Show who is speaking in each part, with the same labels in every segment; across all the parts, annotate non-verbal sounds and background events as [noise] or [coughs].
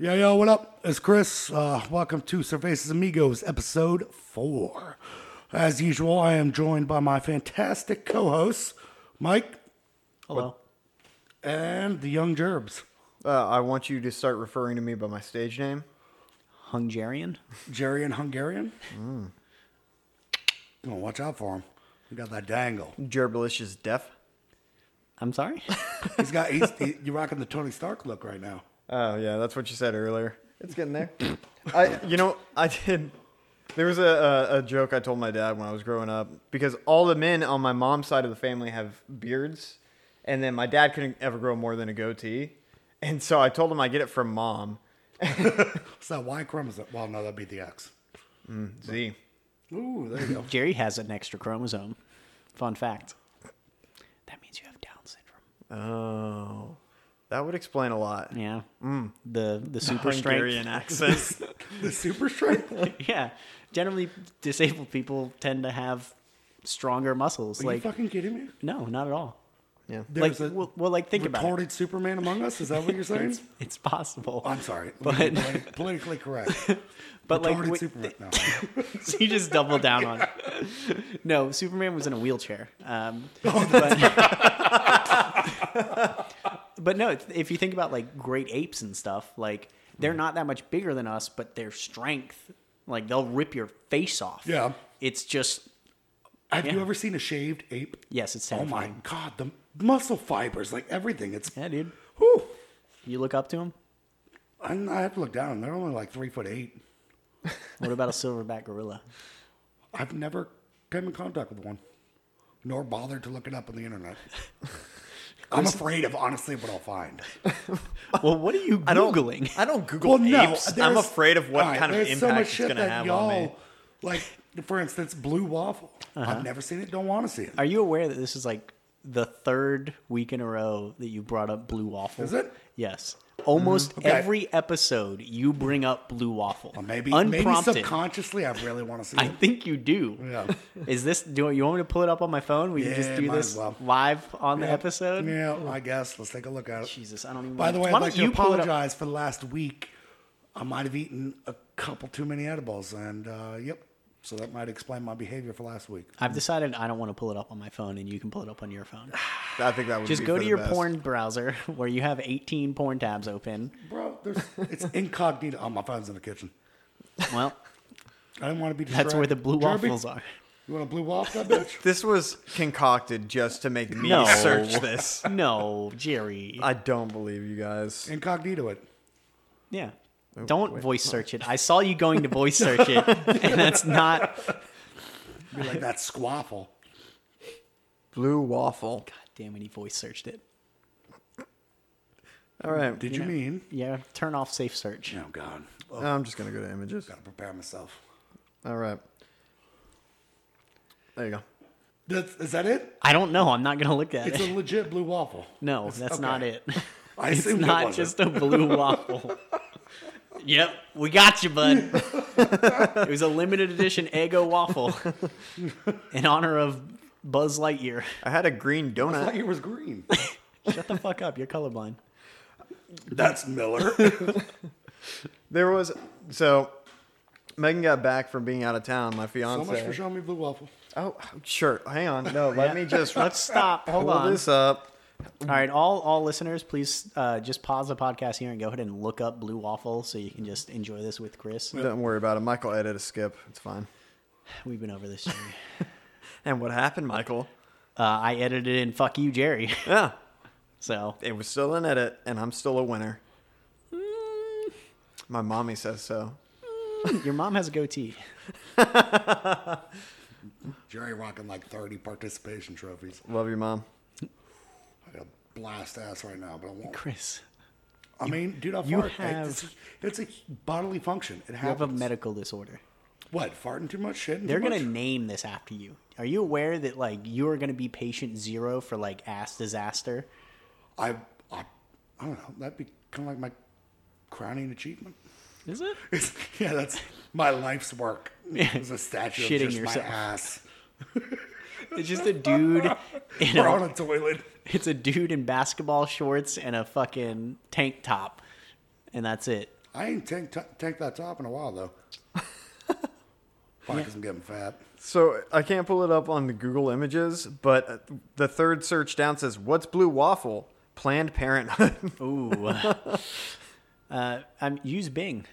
Speaker 1: Yo, yo, what up? It's Chris. Uh, welcome to Surfaces Amigos, episode four. As usual, I am joined by my fantastic co hosts, Mike
Speaker 2: Hello.
Speaker 1: and the Young Gerbs.
Speaker 3: Uh, I want you to start referring to me by my stage name.
Speaker 2: Hungarian?
Speaker 1: Jerry and Hungarian. Mm. Oh, watch out for him. He got that dangle.
Speaker 3: Gerbilish is deaf.
Speaker 2: I'm sorry?
Speaker 1: He's got. He's, he, you're rocking the Tony Stark look right now.
Speaker 3: Oh yeah, that's what you said earlier. It's getting there. [coughs] I, you know, I did. There was a, a, a joke I told my dad when I was growing up because all the men on my mom's side of the family have beards, and then my dad couldn't ever grow more than a goatee, and so I told him I get it from mom. [laughs]
Speaker 1: so that Y chromosome. Well, no, that'd be the X.
Speaker 3: Mm, Z.
Speaker 1: Ooh, there you go.
Speaker 2: Jerry has an extra chromosome. Fun fact. That means you have Down syndrome.
Speaker 3: Oh, that would explain a lot.
Speaker 2: Yeah. The the super
Speaker 3: Hungarian
Speaker 2: strength.
Speaker 3: accent. [laughs]
Speaker 1: the super strength. [laughs]
Speaker 2: yeah. Generally, disabled people tend to have stronger muscles.
Speaker 1: Are you
Speaker 2: like,
Speaker 1: fucking kidding me?
Speaker 2: no, not at all.
Speaker 3: yeah.
Speaker 1: There's
Speaker 2: like,
Speaker 1: a
Speaker 2: well, well, like think about
Speaker 1: retarded. Superman among us. Is that what you're [laughs] saying?
Speaker 2: It's, it's possible.
Speaker 1: I'm sorry.
Speaker 2: But-
Speaker 1: politically correct.
Speaker 2: But like,
Speaker 1: retarded
Speaker 2: wait-
Speaker 1: Superman. No.
Speaker 2: so you just double down on it. No, Superman was in a wheelchair. Um,
Speaker 1: Oh,
Speaker 2: but, [laughs] but no, if you think about like great apes and stuff, like they're mm. not that much bigger than us, but their strength, like they'll rip your face off.
Speaker 1: Yeah.
Speaker 2: It's just
Speaker 1: Have you ever seen a shaved ape?
Speaker 2: yes, it's
Speaker 1: Oh
Speaker 2: terrifying.
Speaker 1: my god, the muscle fibers, like everything. It's
Speaker 2: Yeah, dude.
Speaker 1: whew.
Speaker 2: You look up to him.
Speaker 1: I, I have to look down. They're only like three foot eight. [laughs]
Speaker 2: What about a silverback gorilla?
Speaker 1: I've never come in contact with one, nor bothered to look it up on the internet. [laughs] I'm afraid of honestly what I'll find. [laughs]
Speaker 2: Well, what are you
Speaker 3: I don't.
Speaker 2: googling?
Speaker 3: I don't Google
Speaker 1: Well, no,
Speaker 3: apes. I'm afraid of what
Speaker 1: all right,
Speaker 3: kind of impact
Speaker 1: so much
Speaker 3: it's going to have
Speaker 1: y'all,
Speaker 3: on me.
Speaker 1: Like, for instance, blue waffle.
Speaker 2: Uh-huh.
Speaker 1: I've never seen it. Don't want to see it.
Speaker 2: Are you aware that this is like the third week in a row that you brought up blue waffle?
Speaker 1: Is it?
Speaker 2: Yes. Almost
Speaker 1: Okay.
Speaker 2: every episode you bring up blue waffle.
Speaker 1: Well, maybe maybe
Speaker 2: unprompted.
Speaker 1: subconsciously, I really want to see
Speaker 2: I
Speaker 1: it.
Speaker 2: think you do.
Speaker 1: Yeah.
Speaker 2: Is this do you want me to pull it up on my phone? We can just do this
Speaker 1: well.
Speaker 2: live on the episode?
Speaker 1: Yeah, I guess. Let's take a look at it.
Speaker 2: Jesus, I don't even
Speaker 1: By the way,
Speaker 2: Why
Speaker 1: I'd like to
Speaker 2: you pull it up?
Speaker 1: apologize for the last week. I might have eaten a couple too many edibles, and uh, yep. So that might explain my behavior for last week.
Speaker 2: I've decided I don't want to pull it up on my phone and you can pull it up on your phone. [sighs]
Speaker 3: I think that would
Speaker 2: Just
Speaker 3: be
Speaker 2: go
Speaker 3: for
Speaker 2: to
Speaker 3: the
Speaker 2: your
Speaker 3: best.
Speaker 2: porn browser [laughs] where you have 18 porn tabs open.
Speaker 1: Bro, there's, it's [laughs] incognito. Oh, my phone's in the kitchen.
Speaker 2: Well,
Speaker 1: I didn't want to be distracted.
Speaker 2: that's where the blue
Speaker 1: Jerby,
Speaker 2: waffles are.
Speaker 1: You want to blue waffle that bitch? [laughs]
Speaker 3: This was concocted just to make me
Speaker 2: No.
Speaker 3: search this.
Speaker 2: No, Jerry.
Speaker 3: I don't believe you guys.
Speaker 1: incognito it.
Speaker 2: Yeah. Oh, don't voice search it. I saw you going to voice search it, [laughs] and that's not.
Speaker 1: Be like that squaffle.
Speaker 3: Blue waffle.
Speaker 2: God damn it, he voice searched it.
Speaker 3: All right.
Speaker 1: Did you, mean?
Speaker 2: Yeah, turn off safe search.
Speaker 1: Oh God. Oh,
Speaker 3: I'm just gonna go to images.
Speaker 1: gotta prepare myself.
Speaker 3: All right. There you go.
Speaker 1: That's, is that it?
Speaker 2: I don't know. I'm not gonna look at
Speaker 1: It's
Speaker 2: it.
Speaker 1: It's a legit blue waffle.
Speaker 2: no, that's
Speaker 1: okay.
Speaker 2: not it.
Speaker 1: I [laughs]
Speaker 2: It's
Speaker 1: assumed it wasn't.
Speaker 2: just a blue waffle. [laughs] yep, we got you, bud. [laughs] it was a limited edition Eggo waffle [laughs] in honor of Buzz Lightyear.
Speaker 3: I had a green
Speaker 1: I
Speaker 3: donut.
Speaker 1: thought it was green. [laughs]
Speaker 2: Shut the fuck up. You're colorblind.
Speaker 1: That's Miller.
Speaker 3: There was so Megan got back from being out of town. My fiance.
Speaker 1: so
Speaker 3: fiance.
Speaker 1: much for showing me blue waffle.
Speaker 3: oh, sure. Hang on. No, let me just
Speaker 2: Let's stop. Hold
Speaker 3: pull
Speaker 2: on.
Speaker 3: this up.
Speaker 2: All right, all all listeners, please uh, just pause the podcast here and go ahead and look up Blue Waffle so you can just enjoy this with Chris.
Speaker 3: Don't worry about it. Michael edit a skip. It's fine.
Speaker 2: We've been over this. Jerry. [laughs]
Speaker 3: And what happened, Michael?
Speaker 2: Uh, I edited in "fuck you, Jerry." [laughs]
Speaker 3: Yeah,
Speaker 2: So
Speaker 3: it was still an edit, and I'm still a winner. My mommy says so.
Speaker 2: your mom has a goatee. [laughs]
Speaker 1: Jerry rocking like 30 participation trophies.
Speaker 3: Love you, mom.
Speaker 1: Blast ass right now, but I won't.
Speaker 2: Chris,
Speaker 1: I mean, dude, I
Speaker 2: You
Speaker 1: fart.
Speaker 2: have-
Speaker 1: It's, it's a bodily function. It
Speaker 2: you have a medical disorder.
Speaker 1: what? Farting too much? Shit?
Speaker 2: They're gonna name this after you. Are you aware that like you are gonna be patient zero for like ass disaster?
Speaker 1: I, I, I don't know. That'd be kind of like my crowning achievement.
Speaker 2: Is it? [laughs]
Speaker 1: It's, yeah, that's my life's work. [laughs] It's a statue
Speaker 2: Shitting
Speaker 1: of just
Speaker 2: yourself.
Speaker 1: my ass. [laughs]
Speaker 2: It's just a dude [laughs] in
Speaker 1: Or
Speaker 2: a,
Speaker 1: on a toilet.
Speaker 2: it's a dude in basketball shorts and a fucking tank top, and that's it.
Speaker 1: I ain't tank, t- tank that top in a while though. [laughs] Probably because I'm getting fat.
Speaker 3: So I can't pull it up on the Google Images, but uh, the third search down says, "What's blue waffle?" Planned Parenthood. [laughs]
Speaker 2: Ooh. uh, um, use Bing.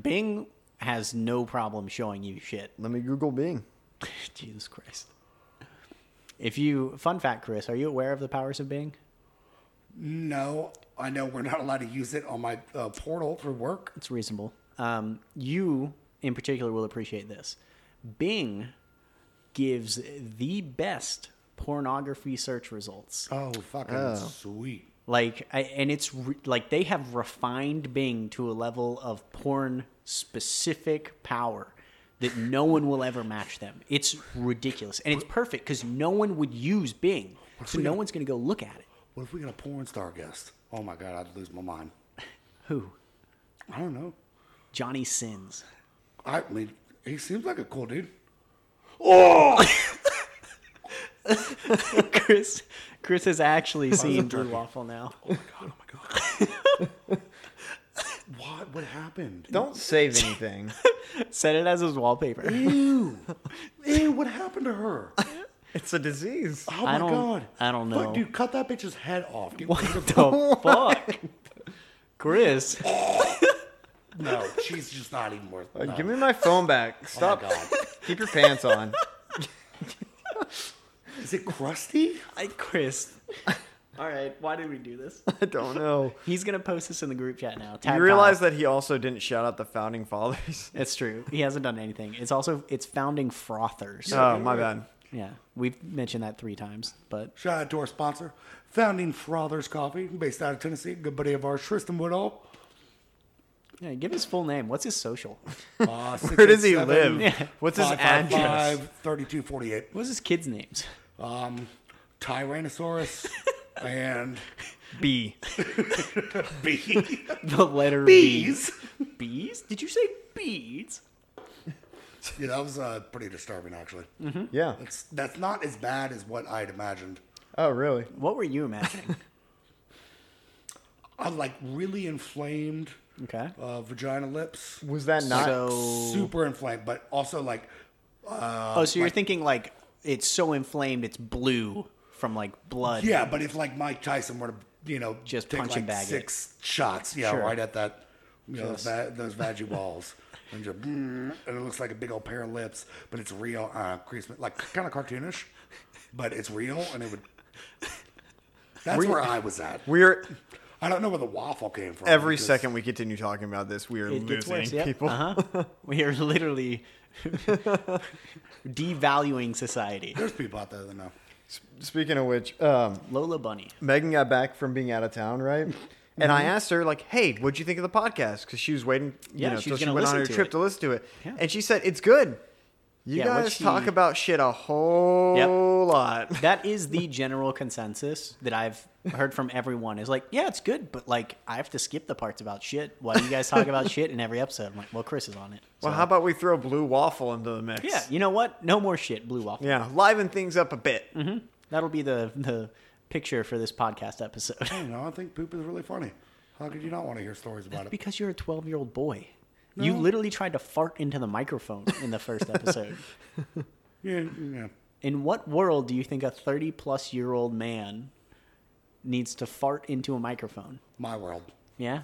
Speaker 2: Bing has no problem showing you shit.
Speaker 3: Let me Google Bing.
Speaker 2: Jesus Christ. If you, fun fact, Chris, are you aware of the powers of Bing?
Speaker 1: No, I know we're not allowed to use it on my uh, portal for work.
Speaker 2: It's reasonable. Um, you, in particular, will appreciate this. Bing gives the best pornography search results.
Speaker 1: Oh, fucking
Speaker 3: Oh.
Speaker 1: sweet.
Speaker 2: Like, I, and it's re- like they have refined Bing to a level of porn specific power that no one will ever match them. It's ridiculous, and it's perfect because no one would use Bing, so no one's going to go look at it.
Speaker 1: What if we got a porn star guest? Oh my god, I'd lose my mind. [laughs]
Speaker 2: Who?
Speaker 1: I don't know.
Speaker 2: Johnny Sins.
Speaker 1: I mean, he seems like a cool dude. Oh, [laughs]
Speaker 2: Chris, Chris has actually seen Blue Waffle now.
Speaker 1: oh my god, oh my god. [laughs] what? What happened?
Speaker 3: Don't save anything. [laughs]
Speaker 2: Set it as his wallpaper.
Speaker 1: Ew. [laughs] Ew, what happened to her?
Speaker 3: it's a disease.
Speaker 1: Oh my
Speaker 2: I don't-
Speaker 1: god.
Speaker 2: I don't
Speaker 1: Fuck,
Speaker 2: know.
Speaker 1: dude, cut that bitch's head off. Get
Speaker 2: What
Speaker 1: rid
Speaker 2: the fuck? Chris, [laughs]
Speaker 1: No, she's just not even worth
Speaker 3: Uh,
Speaker 1: no.
Speaker 3: Give me my phone back.
Speaker 1: Oh my
Speaker 3: Stop.
Speaker 1: god.
Speaker 3: Keep your pants on.
Speaker 1: Is it crusty?
Speaker 2: I Chris. All right, why did we do this? [laughs]
Speaker 3: I don't know. [laughs]
Speaker 2: He's gonna post this in the group chat now. Tag
Speaker 3: You realize
Speaker 2: Kyle.
Speaker 3: that he also didn't shout out the founding fathers? [laughs]
Speaker 2: It's true. He hasn't done anything. It's also it's founding frothers.
Speaker 3: Oh, my bad.
Speaker 2: Yeah, we've mentioned that three times, but
Speaker 1: Shout out to our sponsor, Founding Frothers Coffee, based out of Tennessee. Good buddy of ours, Tristan Woodall.
Speaker 2: yeah, give his full name. What's his social?
Speaker 1: Uh,
Speaker 3: Where does he
Speaker 1: 687
Speaker 3: live? What's his
Speaker 1: 555
Speaker 3: address?
Speaker 1: 3248.
Speaker 2: What's his kids' names?
Speaker 1: Um, Tyrannosaurus and
Speaker 3: B. [laughs]
Speaker 1: B. [laughs]
Speaker 2: The letter
Speaker 1: bees.
Speaker 2: B. Bees? Did you say bees?
Speaker 1: Yeah, that was uh, pretty disturbing, actually.
Speaker 3: Yeah.
Speaker 1: It's, that's not as bad as what I'd imagined.
Speaker 3: Oh, really?
Speaker 2: What were you imagining? [laughs]
Speaker 1: I like really inflamed
Speaker 2: Okay.
Speaker 1: uh, vagina lips.
Speaker 3: Was that not?
Speaker 2: So
Speaker 1: Super inflamed, but also like
Speaker 2: Oh, so you're thinking like it's so inflamed it's blue from like blood.
Speaker 1: Yeah, but if like Mike Tyson were to, you know,
Speaker 2: Just
Speaker 1: take
Speaker 2: punch and
Speaker 1: like
Speaker 2: bag it.
Speaker 1: six shots, yeah,
Speaker 2: Sure.
Speaker 1: right at that, you know, those, va- those veggie balls, and just, [laughs] and it looks like a big old pair of lips, but it's real, uh, crease, like kind of cartoonish, but it's real, and it would. [laughs] That's where I was at.
Speaker 3: We're
Speaker 1: I don't know where the waffle came from.
Speaker 3: every
Speaker 1: because-
Speaker 3: second we continue talking about this, we are losing
Speaker 2: worse. Yep.
Speaker 3: people.
Speaker 2: Uh-huh. [laughs] We are literally devaluing society.
Speaker 1: There's people out there that know.
Speaker 3: Speaking of which, um,
Speaker 2: Lola Bunny.
Speaker 3: Megan got back from being out of town, right? And I asked her, like, "Hey, what'd you think of the podcast?" Because she was waiting, you
Speaker 2: Yeah,
Speaker 3: know,
Speaker 2: she
Speaker 3: till she
Speaker 2: gonna
Speaker 3: went on
Speaker 2: listen
Speaker 3: her
Speaker 2: to
Speaker 3: trip
Speaker 2: it.
Speaker 3: to listen to it.
Speaker 2: Yeah.
Speaker 3: And she said, "It's good." You
Speaker 2: Yeah,
Speaker 3: guys
Speaker 2: she-
Speaker 3: talk about shit a whole
Speaker 2: Yep.
Speaker 3: lot. [laughs]
Speaker 2: That is the general consensus that I've heard from everyone is like, yeah, it's good, but like I have to skip the parts about shit. Why do you guys talk about shit in every episode? I'm like, well, Chris is on it.
Speaker 3: Well, how about we throw blue waffle into the mix?
Speaker 2: yeah, you know what? No more shit, Blue Waffle.
Speaker 3: yeah, liven things up a bit. Mm-hmm.
Speaker 2: That'll be the the picture for this podcast episode. [laughs]
Speaker 1: You know, I think poop is really funny. How could you not want to hear stories about it?
Speaker 2: because you're a 12 year old boy. You literally tried to fart into the microphone in the first episode. [laughs]
Speaker 1: Yeah, yeah.
Speaker 2: in what world do you think a 30 plus year old man needs to fart into a microphone?
Speaker 1: My world.
Speaker 2: Yeah?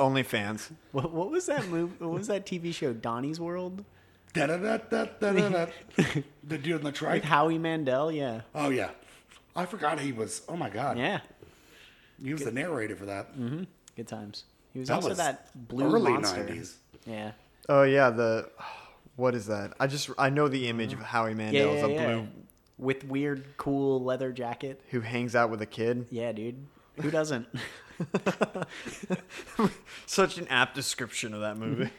Speaker 3: OnlyFans.
Speaker 2: What, what was that movie? What was that TV show? Donnie's World
Speaker 1: Da da da da da da da. The dude in the
Speaker 2: with
Speaker 1: trike.
Speaker 2: Howie Mandel. Yeah,
Speaker 1: Oh yeah, I forgot he was. Oh my god,
Speaker 2: yeah,
Speaker 1: he was the narrator for that. Mm-hmm.
Speaker 2: good times. He was
Speaker 1: That
Speaker 2: also
Speaker 1: was
Speaker 2: that blue
Speaker 1: early
Speaker 2: monster.
Speaker 1: '90s.
Speaker 2: Yeah,
Speaker 3: Oh yeah, the what is that? I just I know the image of Howie
Speaker 2: yeah,
Speaker 3: Mandel
Speaker 2: yeah,
Speaker 3: as a
Speaker 2: yeah.
Speaker 3: blue
Speaker 2: with weird, cool leather jacket.
Speaker 3: who hangs out with a kid.
Speaker 2: Yeah, dude. Who doesn't? [laughs] [laughs]
Speaker 3: Such an apt description of that movie.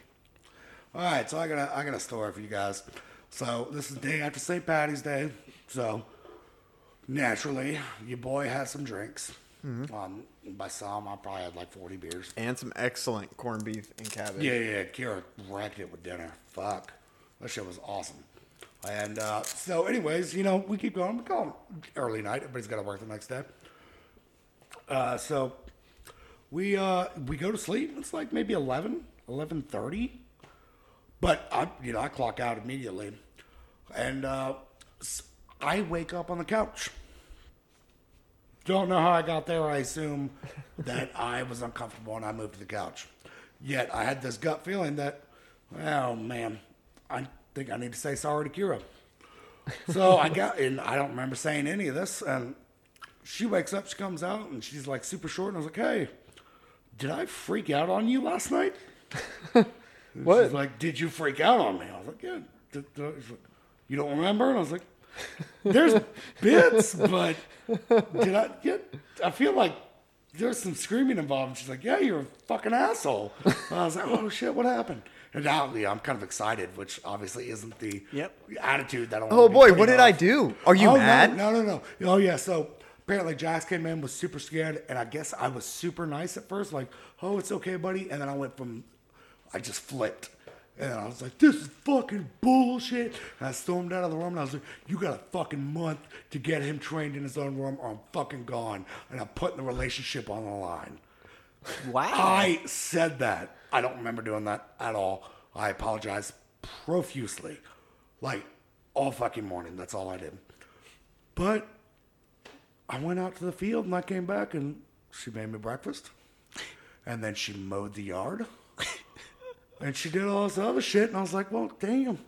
Speaker 1: All right, so I got a, I got a story for you guys. So this is the day after St. Patty's Day. So naturally, your boy has some drinks. Um, by some, I probably had like 40 beers.
Speaker 3: and some excellent corned beef and cabbage.
Speaker 1: Yeah, yeah, yeah. Kira wrecked it with dinner. Fuck. That shit was awesome. And uh, so, anyways, you know, we keep going. We go early night. Everybody's got to work the next day. Uh, so we uh, we go to sleep. It's like maybe 11, eleven thirty. But I, you know, I clock out immediately, and uh, I wake up on the couch. Don't know how I got there. I assume that I was uncomfortable and I moved to the couch. Yet I had this gut feeling that, oh man, I think I need to say sorry to Kira. So I got, and I don't remember saying any of this. And she wakes up, she comes out, and she's like super short. And I was like, hey, did I freak out on you last night? [laughs]
Speaker 3: What?
Speaker 1: She's like, did you freak out on me? I was like, yeah. Did- did I-" She's like, you don't remember? And I was like, there's bits, but did I get? I feel like there's some screaming involved. And she's like, yeah, you're a fucking asshole. And I was like, oh shit, what happened? And now yeah, I'm kind of excited, which obviously isn't the
Speaker 2: Yep.
Speaker 1: attitude that I want
Speaker 3: Oh
Speaker 1: to
Speaker 3: boy, what did I do? Are you
Speaker 1: oh,
Speaker 3: mad?
Speaker 1: No, no, no, no. Oh yeah. So apparently Jax came in was super scared, and I guess I was super nice at first, like, "Oh, it's okay, buddy," and then I went from, I just flipped. And I was like, this is fucking bullshit. And I stormed out of the room and I was like, you got a fucking month to get him trained in his own room or I'm fucking gone. And I'm putting the relationship on the line.
Speaker 2: Wow.
Speaker 1: I said that. I don't remember doing that at all. I apologize profusely. Like all fucking morning. That's all I did. But I went out to the field and I came back and she made me breakfast. And then she mowed the yard. And she did all this other shit. And I was like, well, damn.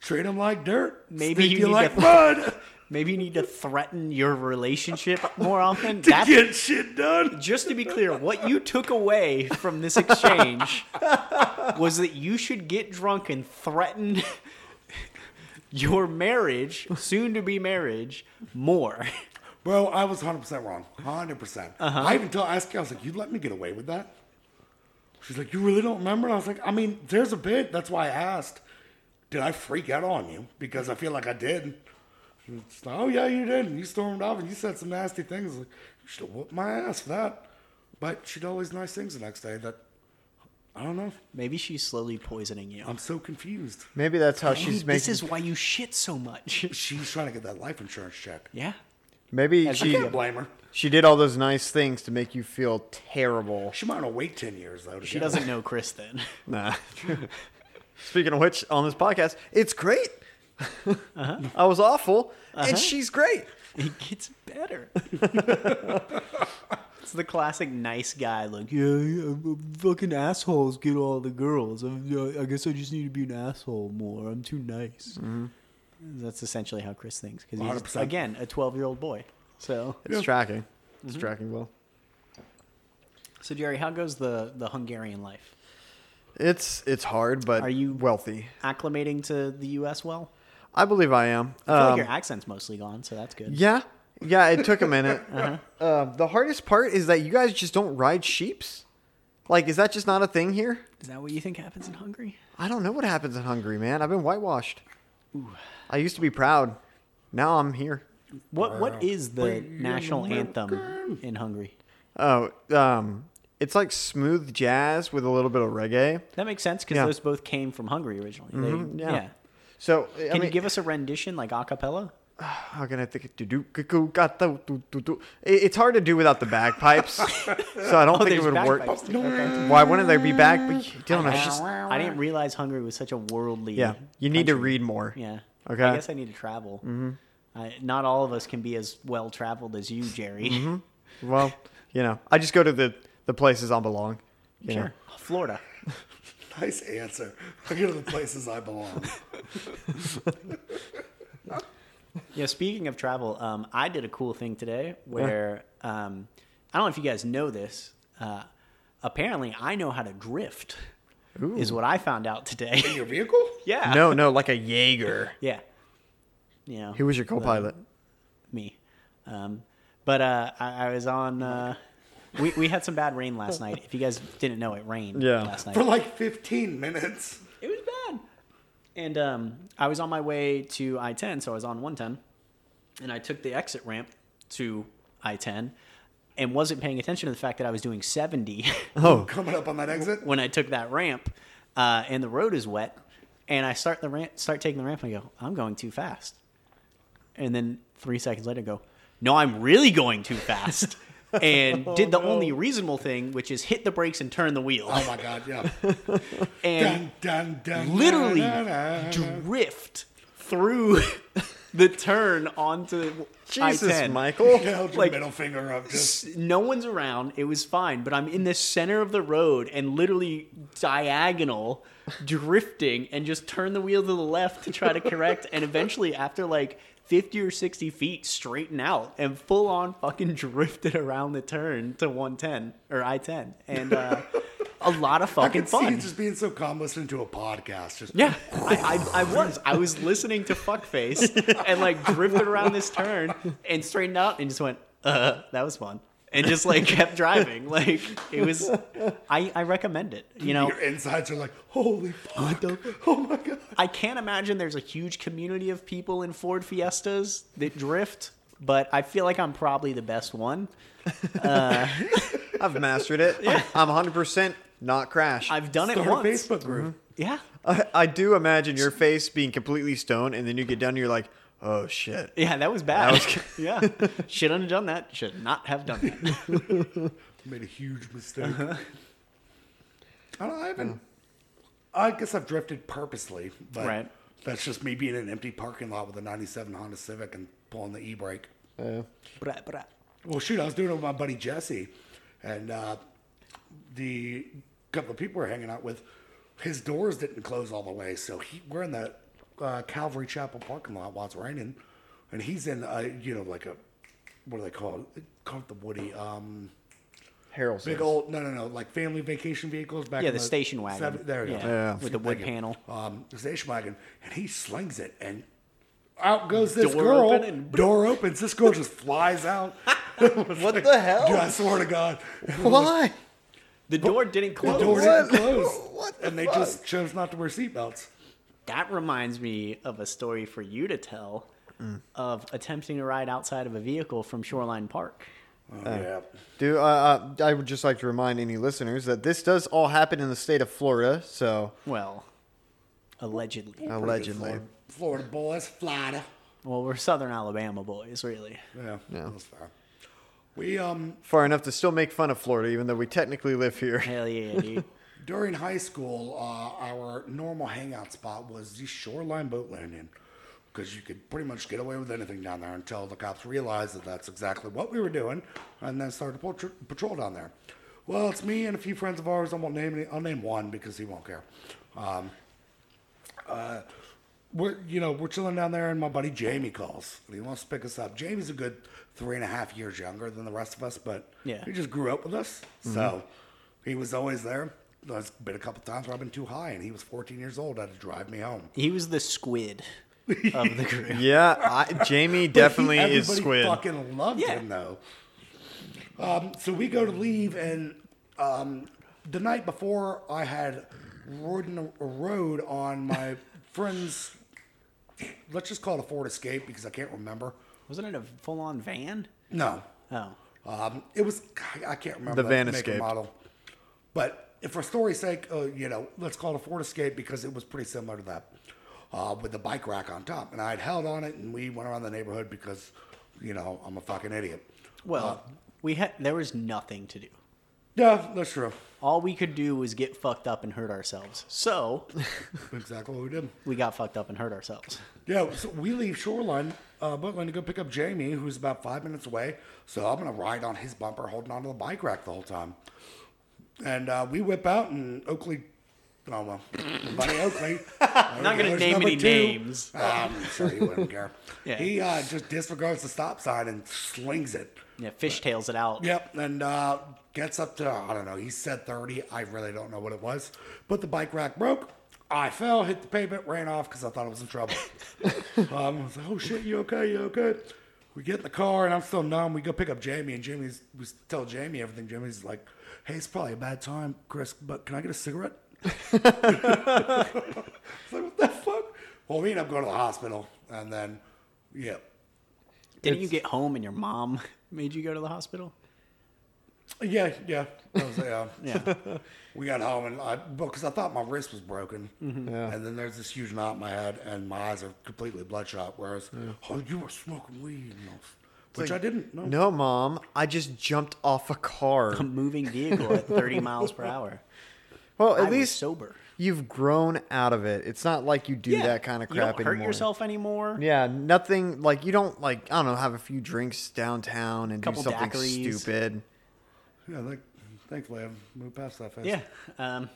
Speaker 1: Treat him like dirt.
Speaker 2: Maybe you need
Speaker 1: like
Speaker 2: to-
Speaker 1: mud [laughs]
Speaker 2: Maybe you need to threaten your relationship [laughs] more often.
Speaker 1: to
Speaker 2: That's
Speaker 1: get shit done.
Speaker 2: just to be clear, what you took away from this exchange [laughs] was that you should get drunk and threaten your marriage, soon to be marriage, more.
Speaker 1: Bro, I was 100% wrong. 100%. percent
Speaker 2: Uh-huh.
Speaker 1: I even told Ask, I was like, you let me get away with that? She's like, you really don't remember? And I was like, I mean, there's a bit. That's why I asked. Did I freak out on you? Because I feel like I did. And like, oh, yeah, you did. And you stormed off and you said some nasty things. Like, you should have whooped my ass for that. But she did all these nice things the next day that, I don't know.
Speaker 2: Maybe she's slowly poisoning you.
Speaker 1: I'm so confused.
Speaker 3: Maybe that's how
Speaker 2: Maybe
Speaker 3: she's
Speaker 2: this is why you shit so much.
Speaker 1: She's trying to get that life insurance check.
Speaker 2: Yeah.
Speaker 3: Maybe
Speaker 2: As a
Speaker 1: I
Speaker 3: she
Speaker 1: can't blame her.
Speaker 3: she did all those nice things to make you feel terrible.
Speaker 1: She might want to wait 10 years, though. To
Speaker 2: She
Speaker 1: get
Speaker 2: doesn't know Chris then. [laughs]
Speaker 3: Nah. Speaking of which, on this podcast, it's great.
Speaker 2: Uh-huh. [laughs]
Speaker 3: I was awful, and she's great.
Speaker 2: It gets better. [laughs] it's the classic nice guy, look. yeah, yeah, fucking assholes get all the girls. I'm, uh, I guess I just need to be an asshole more. I'm too nice. That's essentially how Chris thinks. Because he's,
Speaker 1: 100%.
Speaker 2: again, a 12 year old boy. So,
Speaker 3: It's tracking.
Speaker 2: Mm-hmm.
Speaker 3: It's tracking well.
Speaker 2: so Jerry, how goes the, the Hungarian life?
Speaker 3: It's it's hard, but
Speaker 2: Are you-
Speaker 3: wealthy?
Speaker 2: Acclimating to the U.S. well?
Speaker 3: I believe I am.
Speaker 2: I feel
Speaker 3: Um,
Speaker 2: like your accent's mostly gone, so that's good.
Speaker 3: yeah, yeah. It took a minute. [laughs]
Speaker 2: Uh-huh.
Speaker 3: uh, the hardest part is that you guys just don't ride sheeps. Like, is that just not a thing here?
Speaker 2: Is that what you think happens in Hungary?
Speaker 3: I don't know what happens in Hungary, man. I've been whitewashed. I used to be proud. Now I'm here.
Speaker 2: What What is the national anthem in Hungary?
Speaker 3: Oh, um, it's like smooth jazz with a little bit of reggae.
Speaker 2: That makes sense because
Speaker 3: Yeah.
Speaker 2: those both came from Hungary originally. They-
Speaker 3: Mhm, yeah.
Speaker 2: yeah.
Speaker 3: So, I
Speaker 2: Can
Speaker 3: mean,
Speaker 2: you give us a rendition, like a cappella?
Speaker 3: How can I think? it? Do-do, cuckoo, do, do, do. It's hard to do without the bagpipes, [laughs] so I don't think it
Speaker 2: Oh,
Speaker 3: would work.
Speaker 2: Okay.
Speaker 3: Why wouldn't there be bag? Dylan,
Speaker 2: I,
Speaker 3: it's just
Speaker 2: I didn't realize Hungary was such a worldly.
Speaker 3: yeah. You need to read more.
Speaker 2: Yeah.
Speaker 3: Okay.
Speaker 2: I guess I need to travel. Mm-hmm. I, not all of us can be as well traveled as you, Jerry.
Speaker 3: Mm-hmm. [laughs] Well, you know, I just go to the the places I belong. you know.
Speaker 2: Sure. Florida. [laughs]
Speaker 1: Nice answer. I go to the places I belong.
Speaker 2: Yeah, speaking of travel, um, I did a cool thing today where um, I don't know if you guys know this. Uh, apparently, I know how to drift. Is what I found out today.
Speaker 1: In your vehicle? [laughs]
Speaker 2: yeah.
Speaker 3: No, no, like a Jaeger.
Speaker 2: Yeah. You know.
Speaker 3: Who was your co-pilot?
Speaker 2: me. Um, but uh, I, I was on. Uh, we we had some bad rain last night. If you guys didn't know, it rained
Speaker 3: Yeah.
Speaker 2: last night.
Speaker 1: For like 15 minutes.
Speaker 2: It was bad. And um, I was on my way to I 10, so I was on 110. And I took the exit ramp to I 10 and wasn't paying attention to the fact that I was doing 70 [laughs]
Speaker 3: Oh,
Speaker 1: Coming up on that exit.
Speaker 2: when I took that ramp. Uh, and the road is wet. And I start the ramp, start taking the ramp, and I go, I'm going too fast. And then three seconds later, I go, No, I'm really going too fast. [laughs] and did the only reasonable thing, which is hit the brakes and turn the wheel,
Speaker 1: Oh my god, yeah. [laughs]
Speaker 2: and
Speaker 1: dun, dun, dun,
Speaker 2: literally drift through the turn onto
Speaker 3: Jesus,
Speaker 2: I-10.
Speaker 3: Michael. [laughs]
Speaker 1: Held your
Speaker 2: like-
Speaker 1: middle finger up. Just
Speaker 2: no one's around. It was fine, but I'm in the center of the road and literally diagonal drifting and just turn the wheel to the left to try to correct and eventually after like 50 or 60 feet straighten out and full on fucking [laughs] drifted around the turn to 110 or I-10 and uh, a lot of
Speaker 1: I
Speaker 2: fucking
Speaker 1: could see you
Speaker 2: fun.
Speaker 1: just being so calm listening to a podcast. Just
Speaker 2: Yeah, I, I, I was. I was listening to Fuckface and like drifted around this turn and straightened out and just went, uh, that was fun. And just like kept driving. Like it was, I, I recommend it. You know,
Speaker 1: your insides are like, holy fuck. Oh my god.
Speaker 2: I can't imagine there's a huge community of people in Ford Fiestas that drift, but I feel like I'm probably the best one. [laughs]
Speaker 3: I've mastered it. I'm 100% not crash.
Speaker 2: I've done it
Speaker 1: Start a
Speaker 2: once.
Speaker 1: Facebook group.
Speaker 2: Yeah.
Speaker 3: I, I do imagine your face being completely stoned, and then you get done, and you're like, oh shit.
Speaker 2: Yeah, that was bad.
Speaker 3: That [laughs]
Speaker 2: yeah. Shouldn't have done that. Should not have done that. [laughs]
Speaker 1: Made a huge mistake. I, don't, I haven't. I guess I've drifted purposely, but
Speaker 2: Right.
Speaker 1: that's just me being in an empty parking lot with a '97 Honda Civic and pulling the e-brake.
Speaker 3: Yeah.
Speaker 2: Blah, blah.
Speaker 1: Well, shoot, I was doing it with my buddy Jesse, and uh, the couple of people we're hanging out with, his doors didn't close all the way, so he we're in the uh, Calvary Chapel parking lot while it's raining, and he's in, a, you know, like a what do they call it? Call it the Woody. Um,
Speaker 3: Harold
Speaker 1: Big old no no no like family vacation vehicles back
Speaker 2: Yeah,
Speaker 1: in
Speaker 2: the station wagon.
Speaker 1: seven- there you
Speaker 2: Yeah,
Speaker 1: go
Speaker 3: Yeah.
Speaker 2: with the wood
Speaker 1: Thank you.
Speaker 2: panel.
Speaker 1: um the station wagon and he slings it and out goes this
Speaker 2: Door
Speaker 1: girl
Speaker 2: open and-
Speaker 1: door opens this girl just flies out [laughs]
Speaker 3: What the hell? [laughs]
Speaker 1: Dude, I swear to God
Speaker 3: Why?
Speaker 2: The door didn't close.
Speaker 1: the
Speaker 2: close.
Speaker 1: door
Speaker 3: What?
Speaker 1: didn't close [laughs]
Speaker 3: What the
Speaker 1: and they
Speaker 3: fuck?
Speaker 1: just chose not to wear seatbelts
Speaker 2: That reminds me of a story for you to tell
Speaker 1: Mm.
Speaker 2: of attempting to ride outside of a vehicle from Shoreline Park.
Speaker 1: oh, yeah
Speaker 3: Dude, uh, uh, I would just like to remind any listeners that this does all happen in the state of Florida, so
Speaker 2: Well, allegedly.
Speaker 3: allegedly.
Speaker 1: Florida, Florida boys Florida
Speaker 2: Well, we're Southern Alabama boys, really.
Speaker 1: yeah
Speaker 3: Yeah.
Speaker 1: that's fair we um
Speaker 3: Far enough to still make fun of Florida, even though we technically live here.
Speaker 2: Hell yeah, dude. [laughs]
Speaker 1: During high school, uh, our normal hangout spot was the shoreline boat landing because you could pretty much get away with anything down there until the cops realized that that's exactly what we were doing and then started to patro- patrol down there. Well, it's me and a few friends of ours. I won't name any, I'll name one because he won't care. Um, uh, we're you know we're chilling down there and my buddy Jamie calls and he wants to pick us up. Jamie's a good three and a half years younger than the rest of us, but
Speaker 2: Yeah.
Speaker 1: he just grew up with us, so he was always there. There's been a couple times where I've been too high, and he was 14 years old. I Had to drive me home.
Speaker 2: He was the squid [laughs] of the group.
Speaker 3: Yeah, I, Jamie
Speaker 1: But he-
Speaker 3: definitely is squid.
Speaker 1: Fucking loved
Speaker 2: Yeah.
Speaker 1: him though. Um, so we go to leave, and um, the night before, I had ridden a, a road on my friend's. Let's just call it a Ford Escape because I can't remember.
Speaker 2: Wasn't it a full on van?
Speaker 1: No,
Speaker 2: Oh.
Speaker 1: um, it was I can't remember
Speaker 3: The van
Speaker 1: make
Speaker 3: Escape.
Speaker 1: model. But if for story's sake, uh, you know, let's call it a Ford Escape because it was pretty similar to that, uh, with the bike rack on top. And I'd held on it, and we went around the neighborhood because, you know, I'm a fucking idiot.
Speaker 2: Well, we had there was nothing to do.
Speaker 1: Yeah, that's true.
Speaker 2: All we could do was get fucked up and hurt ourselves. So [laughs]
Speaker 1: Exactly what we did.
Speaker 2: we got fucked up and hurt ourselves.
Speaker 1: Yeah, so we leave Shoreline, uh, Boatland to go pick up Jamie, who's about five minutes away. So I'm gonna ride on his bumper, holding onto the bike rack the whole time. And uh, we whip out, and Oakley, oh well, [laughs] buddy Oakley.
Speaker 2: I'm [laughs] not gonna name any names.
Speaker 1: I'm sure he wouldn't care.
Speaker 2: Yeah.
Speaker 1: He uh, just disregards the stop sign and slings it.
Speaker 2: Yeah, fishtails it out.
Speaker 1: Yep, and uh, gets up to I don't know. He said thirty. I really don't know what it was. But the bike rack broke. I fell, hit the pavement, ran off because I thought I was in trouble. [laughs] um, I was like, "Oh shit, you okay? You okay?" We get in the car, and I'm still numb. We go pick up Jamie, and Jamie's we tell Jamie everything. Jamie's like, "Hey, it's probably a bad time, Chris, but can I get a cigarette?" I was [laughs] [laughs] like, what the fuck? Well, we end up going to the hospital, and then, yeah,
Speaker 2: Didn't you get home and your mom made you go to the hospital?
Speaker 1: Yeah, yeah. That was, um, yeah.
Speaker 2: Yeah. [laughs]
Speaker 1: we got home and I, because I thought my wrist was broken, mm-hmm.
Speaker 3: Yeah.
Speaker 1: and then there's this huge knot in my head, and my eyes are completely bloodshot. Whereas, oh, you were smoking weed. And I was which I didn't. No.
Speaker 3: No, mom, I just jumped off a car. [laughs]
Speaker 2: A moving vehicle at 30 miles per hour.
Speaker 3: Well,
Speaker 2: I
Speaker 3: at
Speaker 2: was
Speaker 3: least
Speaker 2: sober.
Speaker 3: you've grown out of it. It's not like you do that kind of
Speaker 2: You
Speaker 3: crap
Speaker 2: don't hurt
Speaker 3: anymore.
Speaker 2: yourself anymore.
Speaker 3: Yeah, nothing like you don't like I don't know have a few drinks downtown and do something
Speaker 2: daiquiris.
Speaker 3: stupid.
Speaker 1: Yeah, like, thankfully I've moved past that phase.
Speaker 2: Yeah. Um,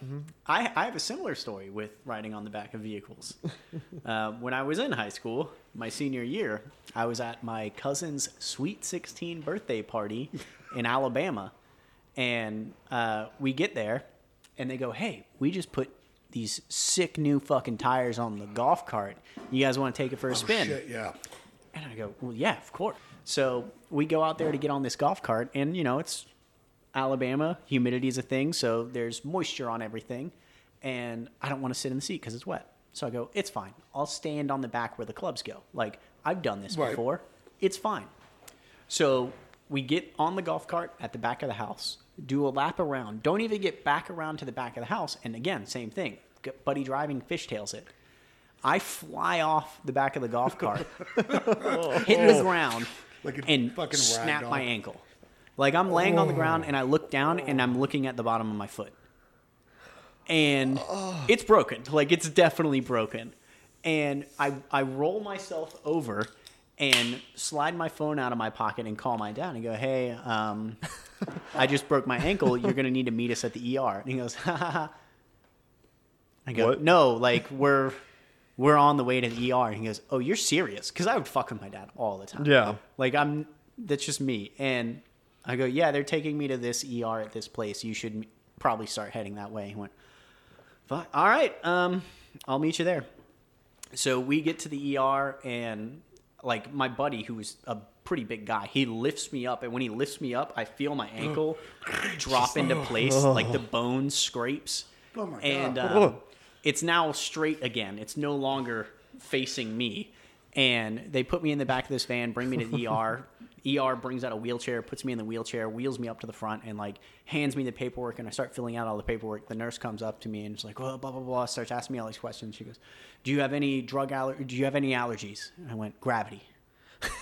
Speaker 2: I, I have a similar story with riding on the back of vehicles. [laughs] uh, when I was in high school, my senior year, I was at my cousin's Sweet 16 birthday party in [laughs] Alabama. And uh, we get there, and they go, Hey, we just put these sick new fucking tires on the golf cart. You guys want to take it for a
Speaker 1: Oh,
Speaker 2: spin?
Speaker 1: shit, yeah.
Speaker 2: And I go, well, yeah, of course. So we go out there to get on this golf cart, and you know, it's Alabama, humidity is a thing, so there's moisture on everything, and I don't want to sit in the seat because it's wet. So I go, it's fine. I'll stand on the back where the clubs go. Like I've done this
Speaker 1: Right.
Speaker 2: before. It's fine. So we get on the golf cart at the back of the house, do a lap around. Don't even get back around to the back of the house. And again, same thing. Buddy driving fishtails it. I fly off the back of the golf cart, [laughs] hit the ground,
Speaker 1: Like
Speaker 2: and
Speaker 1: fucking
Speaker 2: snap my ankle. Like I'm laying on the ground and I look down and I'm looking at the bottom of my foot. And it's broken. Like it's definitely broken. And I I roll myself over and slide my phone out of my pocket and call my dad and go, "Hey, um, I just broke my ankle. You're gonna need to meet us at the ER." And he goes, "Ha ha ha." I go,
Speaker 3: What?
Speaker 2: "No, like we're we're on the way to the ER." And he goes, "Oh, you're serious?" Because I would fuck with my dad all the time.
Speaker 3: Yeah.
Speaker 2: Like I'm that's just me. And I go, yeah, they're taking me to this ER at this place. You should probably start heading that way. He went, "Fuck, all right, um, I'll meet you there. So we get to the ER and like my buddy who was a pretty big guy, he lifts me up and when he lifts me up, I feel my [gasps] ankle drop into [laughs] place, like the bone scrapes.
Speaker 1: Oh my God.
Speaker 2: And um, [laughs] it's now straight again. It's no longer facing me. And they put me in the back of this van, bring me to the ER. [laughs] ER brings out a wheelchair, puts me in the wheelchair, wheels me up to the front, and like hands me the paperwork. And I start filling out all the paperwork. The nurse comes up to me and is like, "Well, blah blah blah," starts asking me all these questions. She goes, "Do you have any drug aller? Do you have any allergies?" And I went, "Gravity." [laughs]